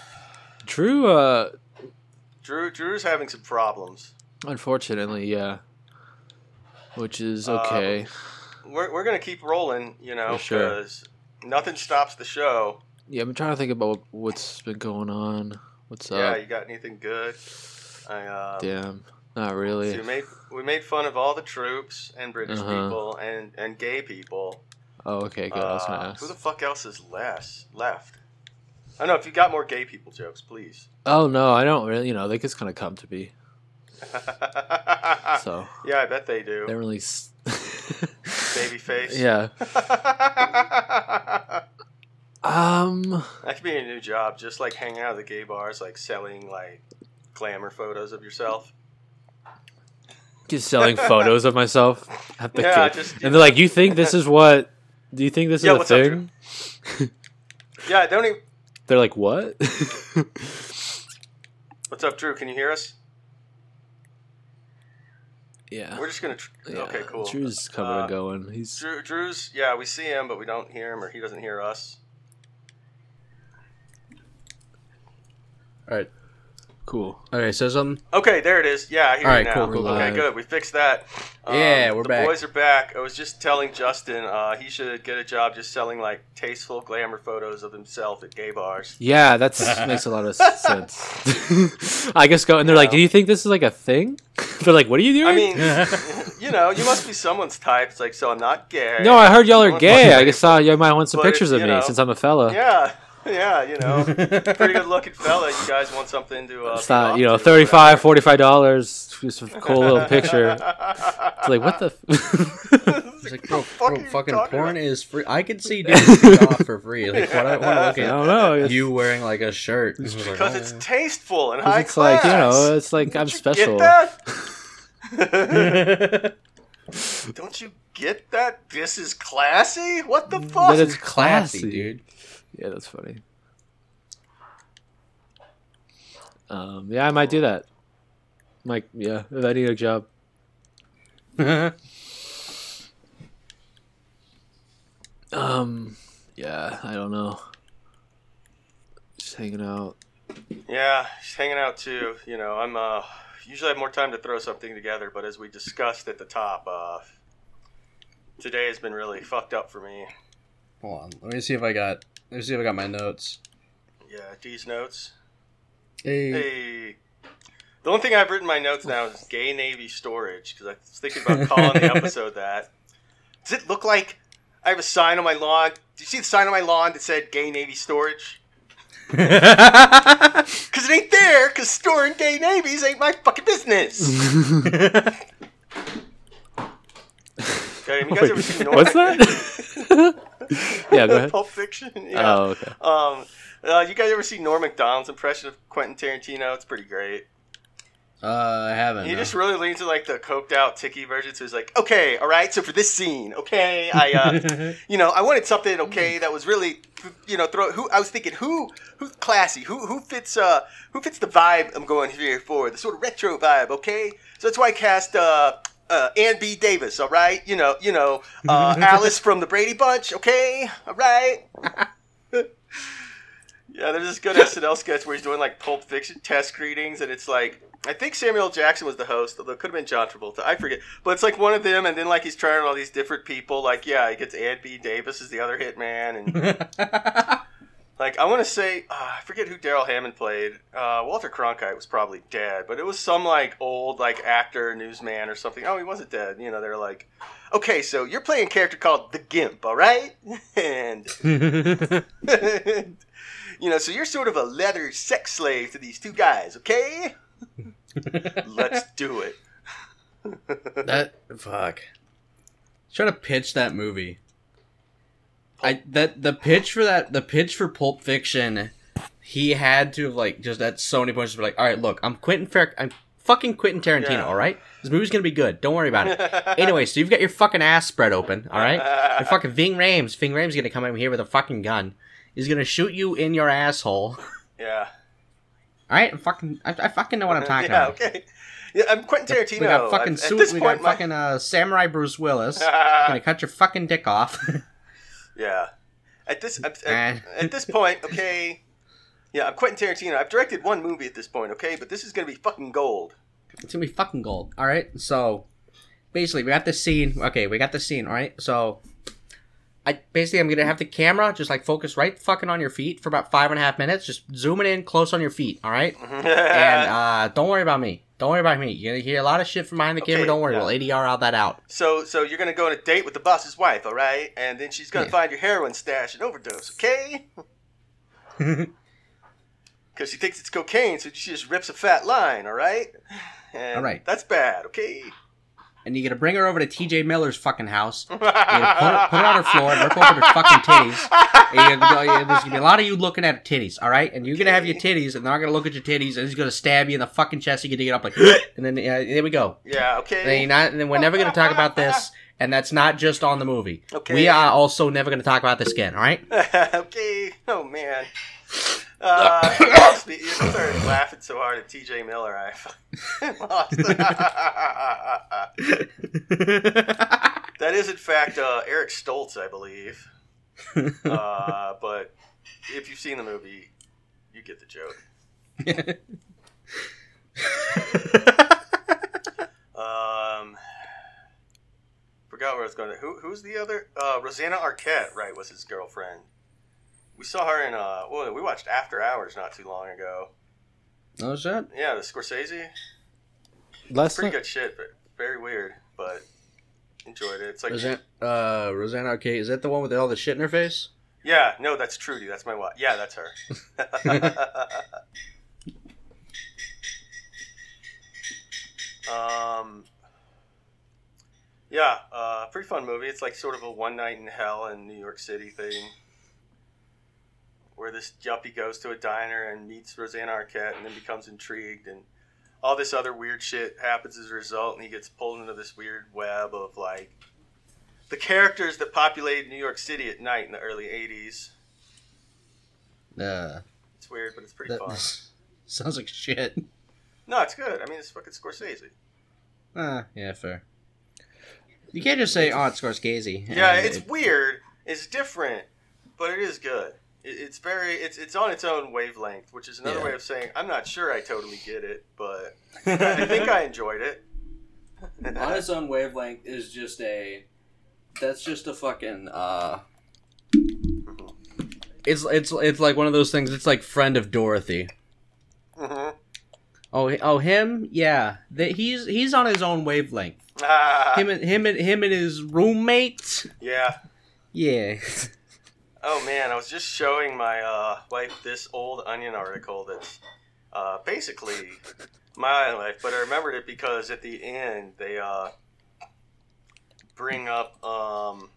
Drew. Uh, Drew Drew's having some problems. unfortunately, yeah. Which is Um, okay. We're, we're gonna keep rolling, you know, For sure. because nothing stops the show. yeah, I'm trying to think about what's been going on. What's yeah, up? Yeah, you got anything good? I uh, Damn. Not so really. we made we made fun of all the troops and British Uh-huh. people and and gay people. Oh, okay, good. I was gonna Uh, ask. who the fuck else is less left? I don't know if you got more gay people jokes, please. Oh no, I don't really. You know, they just kind of come to me. So yeah, I bet they do. they really. s- Baby face. yeah. that Um. could be a new job, just like hanging out at the gay bars, like selling like glamour photos of yourself. Just selling photos of myself at the Yeah, just- and they're like, "You think this is what? Do you think this is Yeah, a what's up. Yeah, don't even. They're like, "What?" What's up, Drew? Can you hear us? yeah. We're just gonna. Tr- yeah. Okay, cool. Drew's coming Uh, and going. He's Drew, Drew's. Yeah, we see him, but we don't hear him, or he doesn't hear us. All right. cool. Okay, so something. Okay, there it is. Yeah, I hear All you now. cool, cool, cool. Okay, Live. good. We fixed that. Um, Yeah, we're the back. boys are back. I was just telling Justin uh, he should get a job just selling like tasteful glamour photos of himself at gay bars. Yeah, that makes a lot of sense. I guess go and they're like, Yeah. "Do you think this is like a thing?" they're like, "What are you doing?" I mean, you know, you must be someone's type. It's like, so I'm not gay. no, I heard y'all are Someone's gay. I just thought y'all might want some But, pictures of me know, since I'm a fella. Yeah, yeah, you know, pretty good looking fella. You guys want something to? Uh, It's not, you know, to, 35 45 dollars, just a cool little picture. It's like, what the? F- It's like, the bro, fuck bro, are you fucking porn about? is free. I can see dudes off for free. Like, what I want to look at? I don't know. It's, you wearing like a shirt. It's like, Because oh, it's tasteful and high it's like, you know, it's like I'm Don't you special. Get that? Don't you get that? This is classy. What the fuck? That it's classy, classy. dude. Yeah, that's funny. Um, yeah, I might do that. Like, yeah, if I need a job. Um, yeah, I don't know. Just hanging out. Yeah, just hanging out too. You know, I'm uh usually have more time to throw something together, but as we discussed at the top, uh today has been really fucked up for me. Hold on. Let me see if I got. Let me see if I got my notes. Yeah, D's notes. Hey. Hey. The only thing I've written my notes now is gay Navy storage because I was thinking about calling the episode that. Does it look like I have a sign on my lawn? Do you see the sign on my lawn that said gay Navy storage? Because it ain't there because storing gay navies ain't my fucking business. Okay, you guys ever seen North? What's that? Yeah, go ahead. Pulp Fiction. Yeah. Oh, okay. Um, uh, you guys ever see Norm Macdonald's impression of Quentin Tarantino? It's pretty great. Uh, I haven't. He no. just really leans to like the coked out ticky version. So he's like, okay, all right. So for this scene, okay, I, uh, you know, I wanted something, okay, that was really, you know, throw. Who I was thinking, who, who's classy, who, who fits, uh, who fits the vibe I'm going here for, the sort of retro vibe, okay. So that's why I cast, uh, uh, Ann B. Davis, all right. You know, you know, uh, Alice from the Brady Bunch, okay, all right. Yeah, there's this good SNL sketch where he's doing like Pulp Fiction test greetings, and it's like I think Samuel Jackson was the host, although it could have been John Travolta. I forget, but it's like one of them, and then like he's trying all these different people. Like, yeah, he gets Ann B. Davis as the other hitman, and like I want to say uh, I forget who Darrell Hammond played. Uh, Walter Cronkite was probably dead, but it was some like old like actor, newsman or something. Oh, he wasn't dead. You know, they're like, okay, so you're playing a character called the Gimp, all right, and you know, so you're sort of a leather sex slave to these two guys, okay? Let's do it. that fuck. Try to pitch that movie. I that the pitch for that the pitch for Pulp Fiction, he had to have like just at so many points be like, all right, look, I'm Quentin Fair, I'm fucking Quentin Tarantino, Yeah. all right. This movie's gonna be good. Don't worry about it. anyway, so you've got your fucking ass spread open, all right. And fucking Ving Rhames, Ving Rhames gonna come in here with a fucking gun. He's gonna shoot you in your asshole. Yeah. All right, I'm fucking, I, I fucking know what I'm talking yeah, about. okay. Yeah, I'm Quentin Tarantino. We got fucking At suit. We got my- fucking uh, samurai Bruce Willis. gonna cut your fucking dick off. Yeah. At this at, Eh. at, at this point, okay. Yeah, I'm Quentin Tarantino. I've directed one movie at this point, okay, but this is gonna be fucking gold. It's gonna be fucking gold. All right. So basically, we got this scene. Okay, we got this scene. All right. So I basically I'm gonna have the camera just like focus right fucking on your feet for about five and a half minutes, just zooming in close on your feet. All right. and uh, don't worry about me. Don't worry about me. You're gonna hear a lot of shit from behind the camera. Don't worry. yeah. We'll ADR all that out. so so you're gonna go on a date with the boss's wife, all right? And then she's gonna Yeah. find your heroin stash and overdose, okay? Because she thinks it's cocaine, so she just rips a fat line, all right? And All right. That's bad, okay? And you're gonna bring her over to T.J. Miller's fucking house. You're gonna put her, put her on her floor and rip open her fucking titties. And you're gonna yeah, there's gonna be a lot of you looking at her titties, all right? And you're gonna have your titties, and they're not gonna look at your titties, and he's gonna stab you in the fucking chest. You can dig it up like, and then uh, there we go. Yeah, And then, okay. you're not, and then we're never gonna talk about this, and that's not just on the movie. Okay. We are also never gonna talk about this again, all right? okay. Oh man. Uh, lost me. You started laughing so hard at T.J. Miller. I lost. that is in fact uh, Eric Stoltz, I believe. Uh, but if you've seen the movie, you get the joke. Um, forgot where I was going. Who, who's the other? Uh, Rosanna Arquette, right? Was his girlfriend. We saw her in. Uh, well, we watched After Hours not too long ago. oh shit! Yeah, the Scorsese. Last Pretty good shit, but very weird. But enjoyed it. It's like, Roseanne, uh, Rosanna Arquette, is that the one with all the shit in her face? yeah, no, that's Trudy. That's my wife. Yeah, that's her. um, yeah, uh, pretty fun movie. It's like sort of a one night in hell in New York City thing, where this yuppie goes to a diner and meets Rosanna Arquette, and then becomes intrigued, and all this other weird shit happens as a result, and he gets pulled into this weird web of like the characters that populated New York City at night in the early '80s. Uh, It's weird, but it's pretty that fun. sounds like shit. No, it's good. I mean, it's fucking Scorsese. Uh, yeah, fair. You can't just say, "Oh, it's Scorsese." Yeah, it's it- weird. It's different, but it is good. It, it's very. It's it's on its own wavelength, which is another Yeah. way of saying I'm not sure I totally get it, but I think I enjoyed it. on its own wavelength is just a. That's just a fucking. uh It's it's it's like one of those things. It's like friend of Dorothy. Mhm. Oh, oh, him? Yeah, that he's he's on his own wavelength. Ah, Him and him and him and his roommate. yeah. Yeah. Oh man, I was just showing my uh, wife this old Onion article that's uh, basically my life, but I remembered it because at the end they uh, bring up um,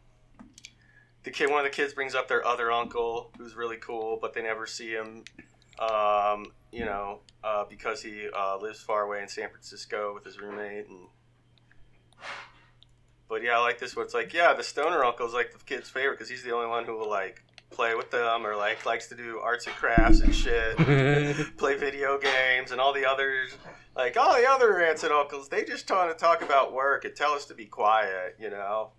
the kid, one of the kids brings up their other uncle, who's really cool, but they never see him. Um, you know, uh, because he uh, lives far away in San Francisco with his roommate, and but yeah, I like this one. It's like, yeah, the stoner uncle's like the kid's favorite because he's the only one who will like play with them or like likes to do arts and crafts and shit, play video games, and all the others. Like all the other aunts and uncles, they just trying to talk about work and tell us to be quiet. You know,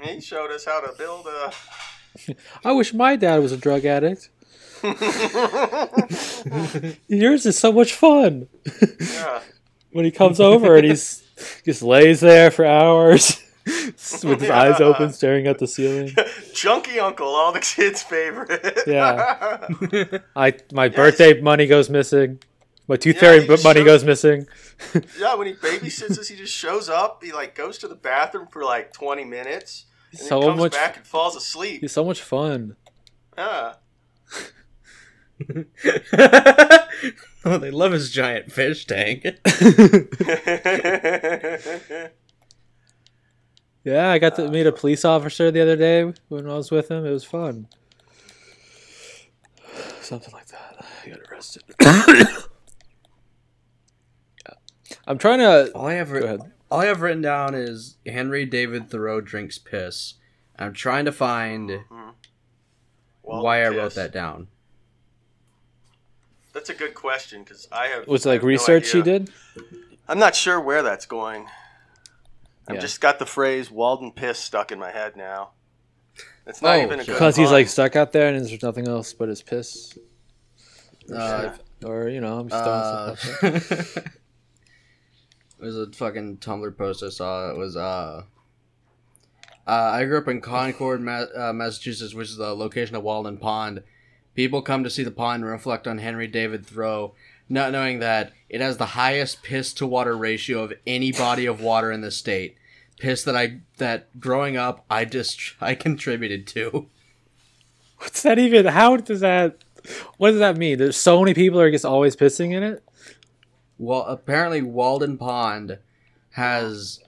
he showed us how to build a. I wish my dad was a drug addict. Yours is so much fun. yeah. when he comes over and he's just lays there for hours with his eyes open, staring at the ceiling. Chunky uncle, all the kids' favorite. Yeah. I my birthday money goes missing. My tooth Yeah, fairy money showed- goes missing. yeah, when he babysits us, he just shows up. He like goes to the bathroom for like twenty minutes, and So then comes much- back and falls asleep. He's so much fun. Yeah. oh, they love his giant fish tank. Yeah, I got to uh, meet a police officer the other day when I was with him. It was fun. Something like that. I got arrested. I'm trying to. all I have, Go ahead. all I have written down is Henry David Thoreau drinks piss. I'm trying to find mm-hmm. Well, why I wrote that down. That's a good question because I have. Was it like have no research she idea. did? I'm not sure where that's going. I've Yeah. just got the phrase "Walden piss" stuck in my head now. It's not Oh, even a good Because he's like stuck out there and there's nothing else but his piss. Uh, Or, you know, I'm just throwing Uh, stuff out there. it was a fucking Tumblr post I saw. It was uh, uh I grew up in Concord, Ma- uh, Massachusetts, which is the location of Walden Pond. People come to see the pond and reflect on Henry David Thoreau, not knowing that it has the highest piss to water ratio of any body of water in the state. Piss that I that growing up I just I contributed to. What's that even? How does that. What does that mean? There's so many people are just always pissing in it? Well, apparently Walden Pond has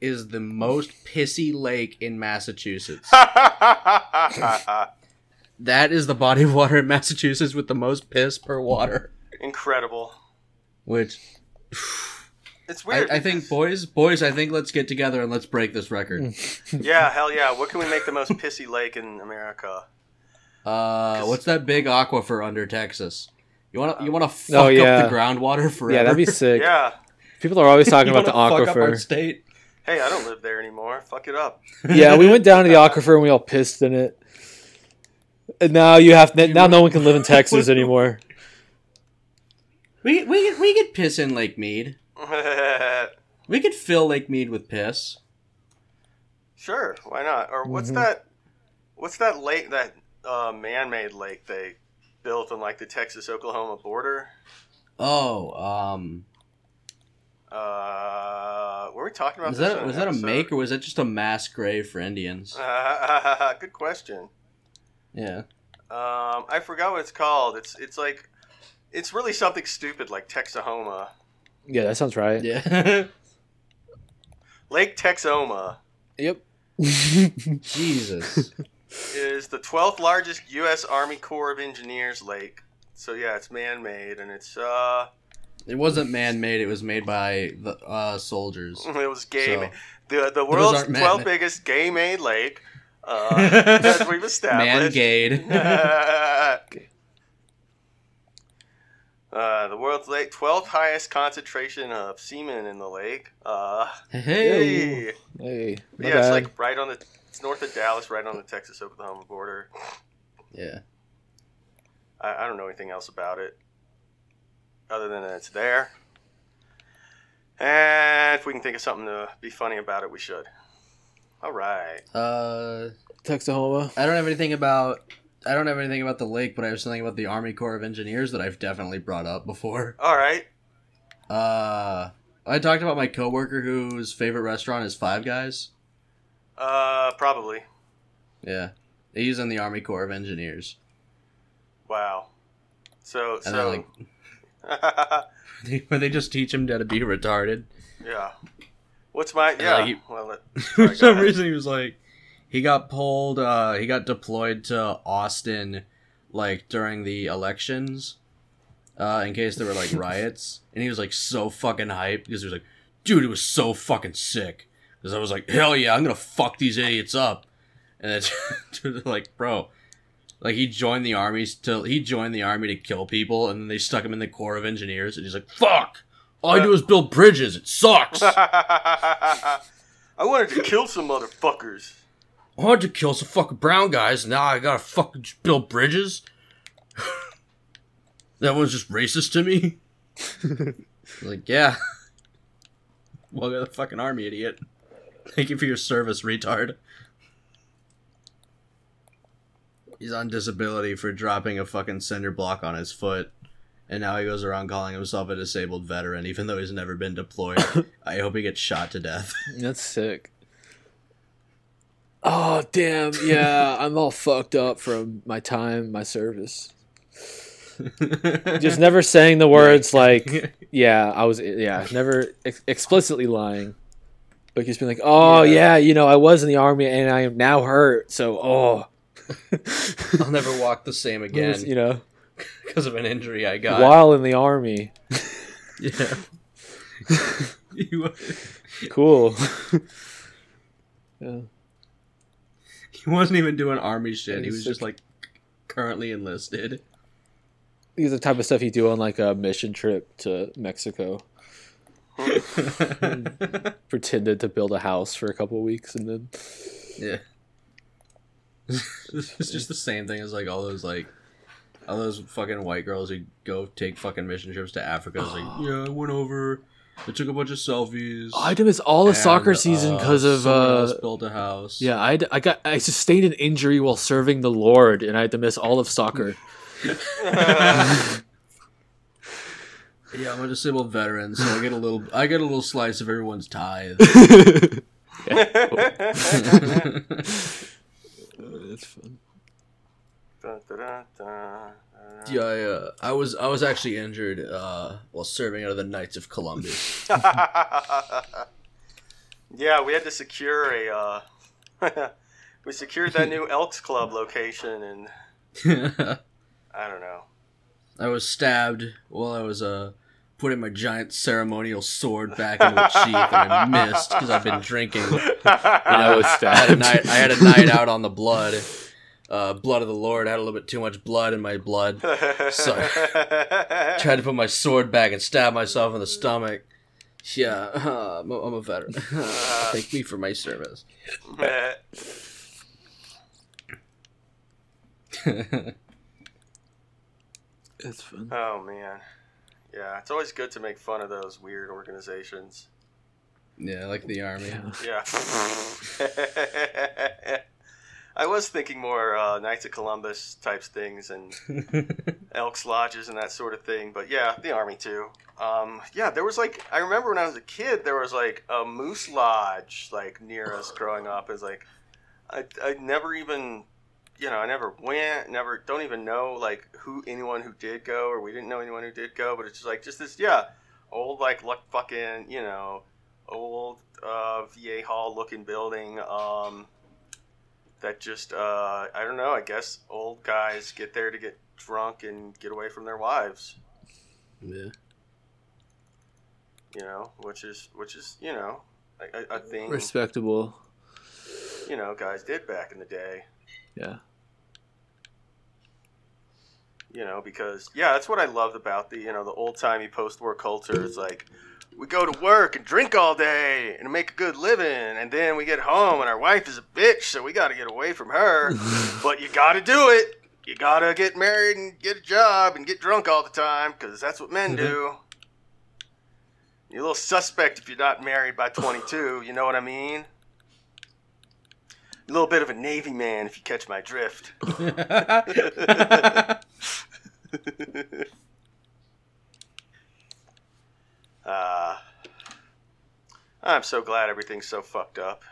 is the most pissy lake in Massachusetts. That is the body of water in Massachusetts with the most piss per water. Incredible. Which It's weird. I think, boys, boys, I think let's get together and let's break this record. Yeah, hell yeah. What can we make the most pissy lake in America? Uh, what's that big aquifer under Texas? You want to you want to fuck Oh, yeah. up the groundwater forever? Yeah, that'd be sick. Yeah. People are always talking You about the wanna fuck up our aquifer. state. Hey, I don't live there anymore. Fuck it up. yeah, we went down to the aquifer and we all pissed in it. And now you have now no one can live in Texas anymore. We we could, we could piss in Lake Mead. We could fill Lake Mead with piss. sure, why not? Or what's Mhm. that? What's that lake? That uh, man-made lake they built on like the Texas-Oklahoma border? Oh, um, Uh, were we talking about was this that was an that a episode? make or was that just a mass grave for Indians? Good question. Yeah. Um, I forgot what it's called. It's it's like it's really something stupid like Texahoma. Yeah, that sounds right. Yeah. Lake Texoma Yep. Jesus. is the 12th largest U.S. Army Corps of Engineers lake. So yeah, it's man-made and it's uh, It wasn't man made. It was made by the uh, soldiers. it was gay. So- ma- the the world's 12th biggest gay-made lake, uh, as we've established. Man established. Uh, the world's lake, 12th highest concentration of semen in the lake. Uh, hey. hey. Hey, yeah, it's like right on the. It's north of Dallas, right on the Texas Oklahoma border. Yeah. I, I don't know anything else about it, other than that it's there. And if we can think of something to be funny about it, we should. All right. Uh, Texahoma. I don't have anything about. I don't have anything about the lake, but I have something about the Army Corps of Engineers that I've definitely brought up before. All right. Uh, I talked about my coworker whose favorite restaurant is Five Guys. Uh, probably. Yeah, he's in the Army Corps of Engineers. Wow. So And so. like, where they just teach him how to be retarded. yeah. What's my yeah? like, he- well, let, For some ahead. reason, he was like, he got pulled. Uh, he got deployed to Austin, like during the elections, uh, in case there were like riots, and he was like so fucking hyped because he was like, dude, it was so fucking sick. Because I was like, hell yeah, I'm gonna fuck these idiots up, and it's like, bro, like he joined the army to he joined the army to kill people, and then they stuck him in the Corps of Engineers, and he's like, fuck. All I do is build bridges. It sucks. I wanted to kill some motherfuckers. I wanted to kill some fucking brown guys. Now I gotta fucking build bridges. that was just racist to me. like, yeah. Welcome to the fucking army, idiot. Thank you for your service, retard. He's on disability for dropping a fucking cinder block on his foot. And now he goes around calling himself a disabled veteran, even though he's never been deployed. I hope he gets shot to death. That's sick. Oh damn! Yeah, I'm all fucked up from my time, my service. Just never saying the words like, "Yeah, I was." Yeah, never ex- explicitly lying, but just being like, "Oh Yeah. yeah. you know, I was in the army and I am now hurt." So, oh, I'll never walk the same again you know, because of an injury I got. while in the army, Yeah. cool. yeah. He wasn't even doing army shit. He was just like currently enlisted. These are the type of stuff you do on like a mission trip to Mexico. Pretended to build a house for a couple of weeks and then yeah. it's just the same thing as like all those like all those fucking white girls who go take fucking mission trips to Africa. It's like, yeah, I went over. I took a bunch of selfies. Oh, I had to miss all the soccer and, season uh, because of uh else built a house. yeah I, I got I sustained an injury while serving the Lord and I had to miss all of soccer. yeah. I'm a disabled veteran, so I get a little. I get a little slice of everyone's tithe. That's fun. Dun, dun, dun, dun. yeah, I, uh, I was I was actually injured uh, while serving under the Knights of Columbus. yeah, we had to secure a. Uh, we secured that new Elks Club location, and I don't know. I was stabbed while I was uh, putting my giant ceremonial sword back into its sheath, and I missed because I've been drinking. I was I had a stabbed. night. I had a night out on the blood, uh, blood of the Lord. I had a little bit too much blood in my blood. Sorry. Tried to put my sword back and stab myself in the stomach. Yeah, I'm, a, I'm a veteran. Thank me for my service. That's fun. oh man, yeah, it's always good to make fun of those weird organizations. yeah, like the army. Yeah. I was thinking more uh, Knights of Columbus types things and Elks Lodges and that sort of thing, but yeah, the Army too. Um, yeah, there was like I remember when I was a kid, there was like a moose lodge like near us growing up. Is like I I never even you know I never went, never don't even know like who anyone who did go or we didn't know anyone who did go, but it's just like just this yeah old like luck fucking you know old uh, VA hall looking building. Um, that just uh, I don't know. I guess old guys get there to get drunk and get away from their wives. yeah. You know, which is which is you know a, a, thing Respectable. you know guys did back in the day. Yeah. You know, because yeah, that's what I loved about the you know the old timey post war culture. It's like we go to work and drink all day and make a good living, and then we get home and our wife is a bitch, so we got to get away from her. but you got to do it. You got to get married and get a job and get drunk all the time because that's what men do. You're a little suspect if you're not married by 22. You know what I mean? A little bit of a Navy man, if you catch my drift. uh, I'm so glad everything's so fucked up.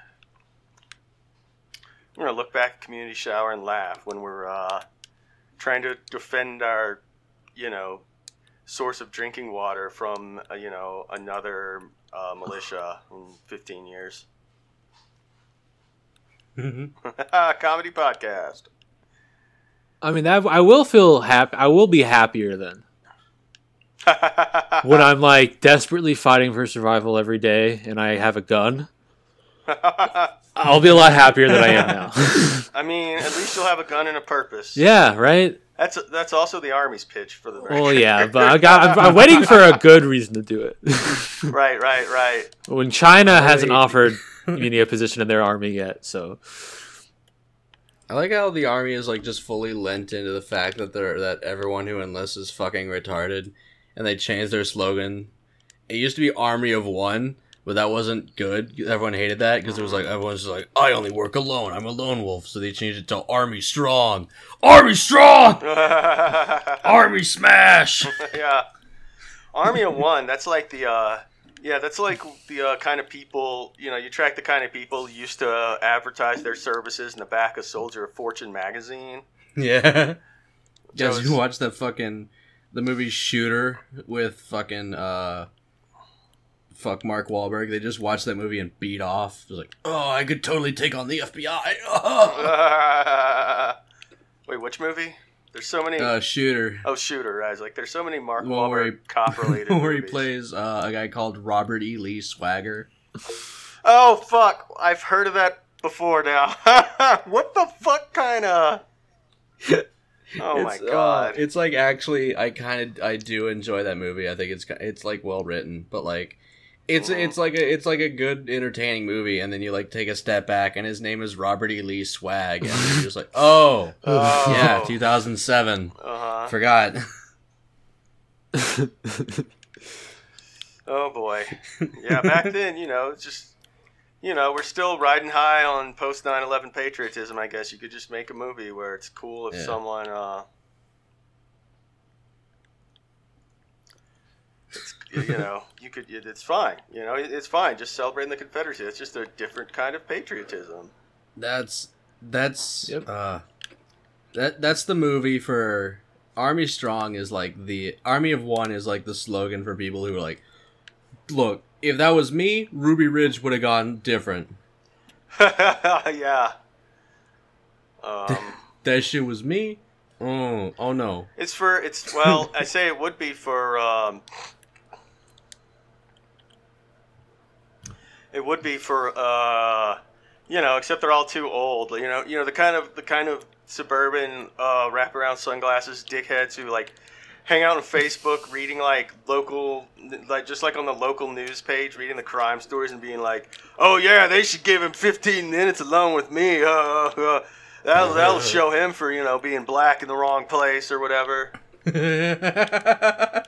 We're gonna look back at community shower and laugh when we're uh, trying to defend our, you know, source of drinking water from uh, you know another uh, militia in 15 years. Comedy podcast. I mean, that I will feel happy. I will be happier then when I'm like desperately fighting for survival every day, and I have a gun. I'll be a lot happier than I am now. I mean, at least you'll have a gun and a purpose. yeah, right. That's that's also the army's pitch for the. Well, yeah, but I got. I'm, I'm waiting for a good reason to do it. right, right, right. when China hasn't offered me a position in their army yet, so I like how the army is like just fully lent into the fact that they're that everyone who enlists is fucking retarded, and they changed their slogan. It used to be Army of One, but that wasn't good. Everyone hated that because it was like everyone's just like, I only work alone. I'm a lone wolf. So they changed it to Army Strong. Army Strong. Army Smash. yeah. Army of One. That's like the. uh yeah, that's like the uh, kind of people, you know, you track the kind of people who used to uh, advertise their services in the back of Soldier of Fortune magazine. Yeah. Guys, it's- you watched that fucking the movie Shooter with fucking uh fuck Mark Wahlberg. They just watched that movie and beat off. It was like, oh, I could totally take on the FBI. Wait, which movie? There's so many. uh, Shooter, oh, Shooter. I was like, there's so many Mark The one where he- Wahlberg cop related where he plays uh, a guy called Robert E. Lee Swagger. Oh fuck! I've heard of that before now. what the fuck kind of? Oh my uh, god! it's like actually, I kind of I do enjoy that movie. I think it's it's like well written, but like. It's Mhm. it's like a it's like a good entertaining movie, and then you like take a step back, and his name is Robert E. Lee Swag, and you're just like, oh, Oh. yeah, 2007. Uh-huh. Forgot. Oh boy. Yeah, back then, you know, just you know, we're still riding high on post 9/11 patriotism. I guess you could just make a movie where it's cool if Yeah. someone. uh it's, you know, you could. It's fine. You know, it's fine. Just celebrating the Confederacy. It's just a different kind of patriotism. That's that's Yep. uh that that's the movie for Army Strong is like the Army of One is like the slogan for people who are like, look, if that was me, Ruby Ridge would have gone different. yeah. Um, That shit was me. Oh, oh no. it's for it's well, I say it would be for um, it would be for uh, you know, except they're all too old. You know, you know the kind of the kind of suburban uh, wraparound sunglasses dickheads who like hang out on Facebook reading like local like just like on the local news page reading the crime stories and being like, "Oh yeah, they should give him 15 minutes alone with me." Uh, uh, uh. That'll, that'll show him for you know being black in the wrong place or whatever.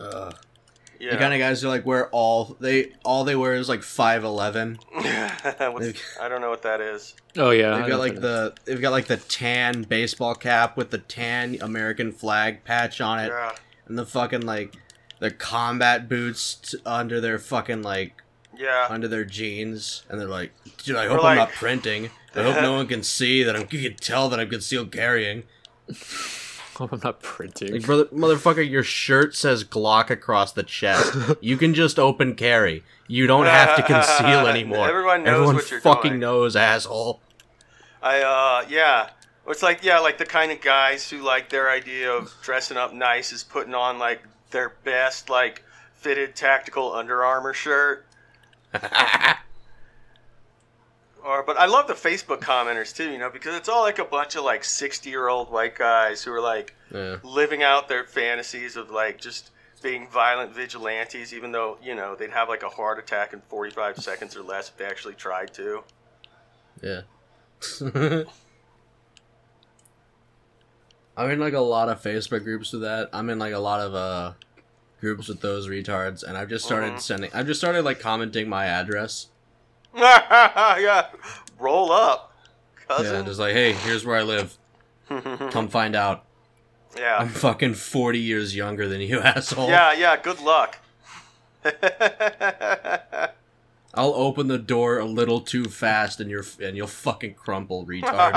uh, Yeah. The kind of guys who like wear all they all they wear is like five eleven. What's- I don't know what that is. oh yeah, They've know got like that. the they've got like the tan baseball cap with the tan American flag patch on it. Yeah. and the fucking like their combat boots t- under their fucking like Yeah. under their jeans, and they're like, "Dude, I hope like- I'm not printing. I hope no one can see that I'm. You can tell that I'm concealed carrying. I'm not printing. Like, brother, motherfucker, your shirt says Glock across the chest. you can just open carry. You don't have to conceal anymore. Everyone knows Everyone what you're fucking doing. knows, asshole. I uh yeah. It's like yeah, like the kind of guys who like their idea of dressing up nice is putting on like their best like fitted tactical Under Armour shirt. Or but I love the Facebook commenters too, you know, because it's all like a bunch of like 60-year-old white guys who are like yeah. living out their fantasies of like just being violent vigilantes even though, you know, they'd have like a heart attack in 45 seconds or less if they actually tried to. Yeah. I'm in like a lot of Facebook groups with that. I'm in like a lot of uh groups with those retards, and I've just started Mhm. sending. I've just started like commenting my address. yeah, roll up, Yeah, cousin. just like, hey, here's where I live. Come find out. Yeah, I'm fucking 40 years younger than you, asshole. yeah, yeah. Good luck. I'll open the door a little too fast, and you're and you'll fucking crumple, retard.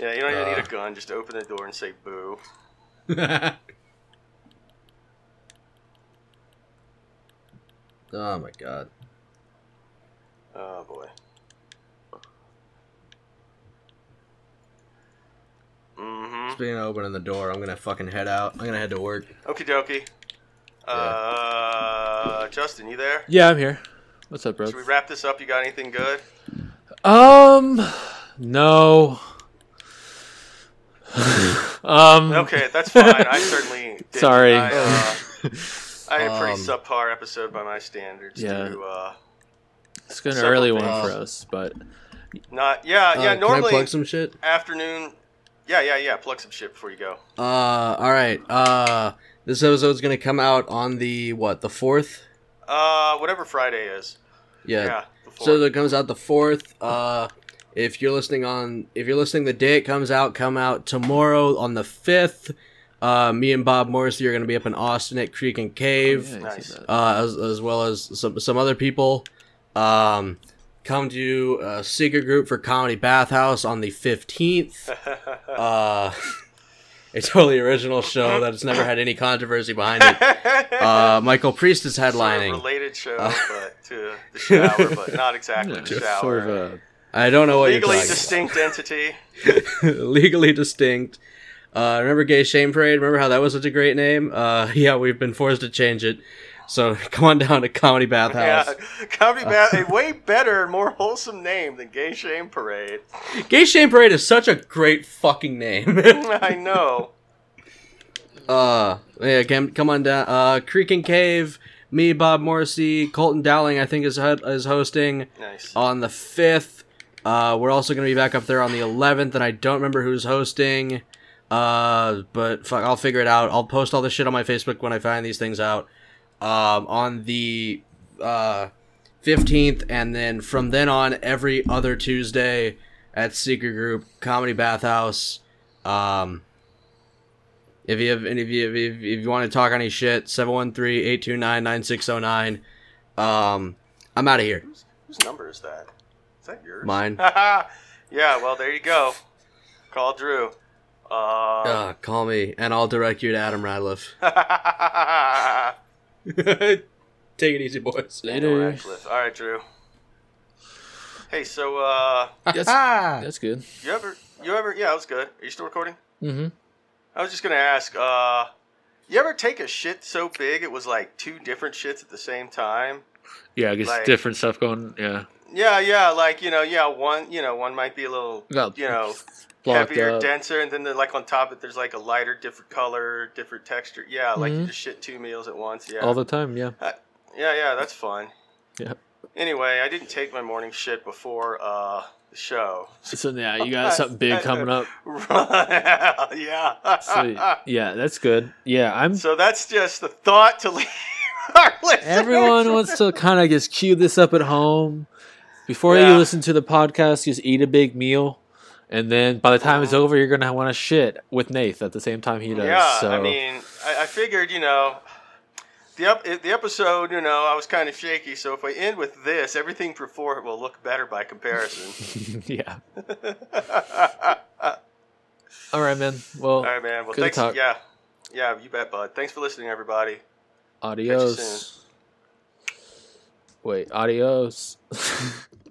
yeah, you don't even need Uh. a gun. Just open the door and say boo. Oh my god. Oh boy. Mm-hmm. Speaking of opening the door, I'm gonna fucking head out. I'm gonna head to work. Okie dokie. Uh, Justin, you there? Yeah, I'm here. What's up, bro? Should we wrap this up? You got anything good? Um, no. um, Okay, that's fine. I certainly. Didn't. Sorry. I, uh, I had a pretty Um, subpar episode by my standards. Yeah. To, uh, it's an several early one for us, but not. Yeah, Uh, yeah. Can I normally plug some shit? afternoon. Yeah, yeah, yeah. Plug some shit before you go. Uh, all right. Uh, this episode's gonna come out on the what? The fourth. Uh, whatever Friday is. Yeah. Yeah. before. So it comes out the fourth. Uh, if you're listening on, if you're listening the day it comes out, come out tomorrow on the fifth. Uh, me and Bob Morrissey are gonna be up in Austin at Creek and Cave. Yeah, Nice. uh, as, as well as some some other people. Um, come to a secret group for Comedy Bathhouse on the fifteenth. Uh, a totally original show that has never had any controversy behind it. Uh, Michael Priest is Sort of headlining. related show, Uh, but to the shower, but not exactly Yeah, the shower. sort of a I don't know what Legally you're talking distinct entity. legally distinct. Uh, remember Gay Shame Parade? Remember how that was such a great name? Uh, yeah, we've been forced to change it. So come on down to Comedy Bathhouse. Yeah, comedy bath, a way better, more wholesome name than Gay Shame Parade. Gay Shame Parade is such a great fucking name. I know. Uh, yeah, come, come on down. Uh, Creek and Cave. Me, Bob Morrissey, Colton Dowling, I think is is hosting Nice. on the fifth. Uh, we're also gonna be back up there on the eleventh, and I don't remember who's hosting. Uh, but fuck, I'll figure it out. I'll post all this shit on my Facebook when I find these things out. Um, on the uh fifteenth, and then from then on, every other Tuesday at Secret Group Comedy Bathhouse. Um, if you have any, if you, if, if you want to talk any shit, 713-829-9609. Um, I'm out of here. Whose number is that? Is that yours? Mine. yeah, well, there you go. Call Drew. Uh, Uh, call me, and I'll direct you to Adam Radcliffe. Take it easy, boys. Daniel later. Radcliffe. All right, Drew. Hey, so uh, That's, that's good. you ever, you ever, yeah, it was good. Are you still recording? Mm-hmm. I was just gonna ask, uh, you ever take a shit so big it was like two different shits at the same time? Yeah, I guess Like- different stuff going. Yeah, Yeah, yeah, like you know, yeah, one, you know, one might be a little, got you know, blocked heavier, up. denser, and then they're like on top of it, there's like a lighter, different color, different texture. Yeah, like you Mhm. just shit two meals at once. Yeah, all the time. Yeah, yeah, yeah, that's fun. Yeah. Anyway, I didn't take my morning shit before uh, the show. so yeah, you got something big coming up. yeah. So yeah, that's good. Yeah, I'm. So that's just the thought to leave. Everyone wants to kind of just cue this up at home before Yeah. you listen to the podcast. Just eat a big meal, and then by the time it's over, you're gonna want to shit with Nath at the same time he does. Yeah, so I mean, I, I figured, you know, the ep- the episode, you know, I was kind of shaky. So if I end with this, everything before it will look better by comparison. yeah. All All right, man. Well, right, man. Well, Good thanks. Yeah, yeah, you bet, bud. Thanks for listening, everybody. adios. Wait, adios.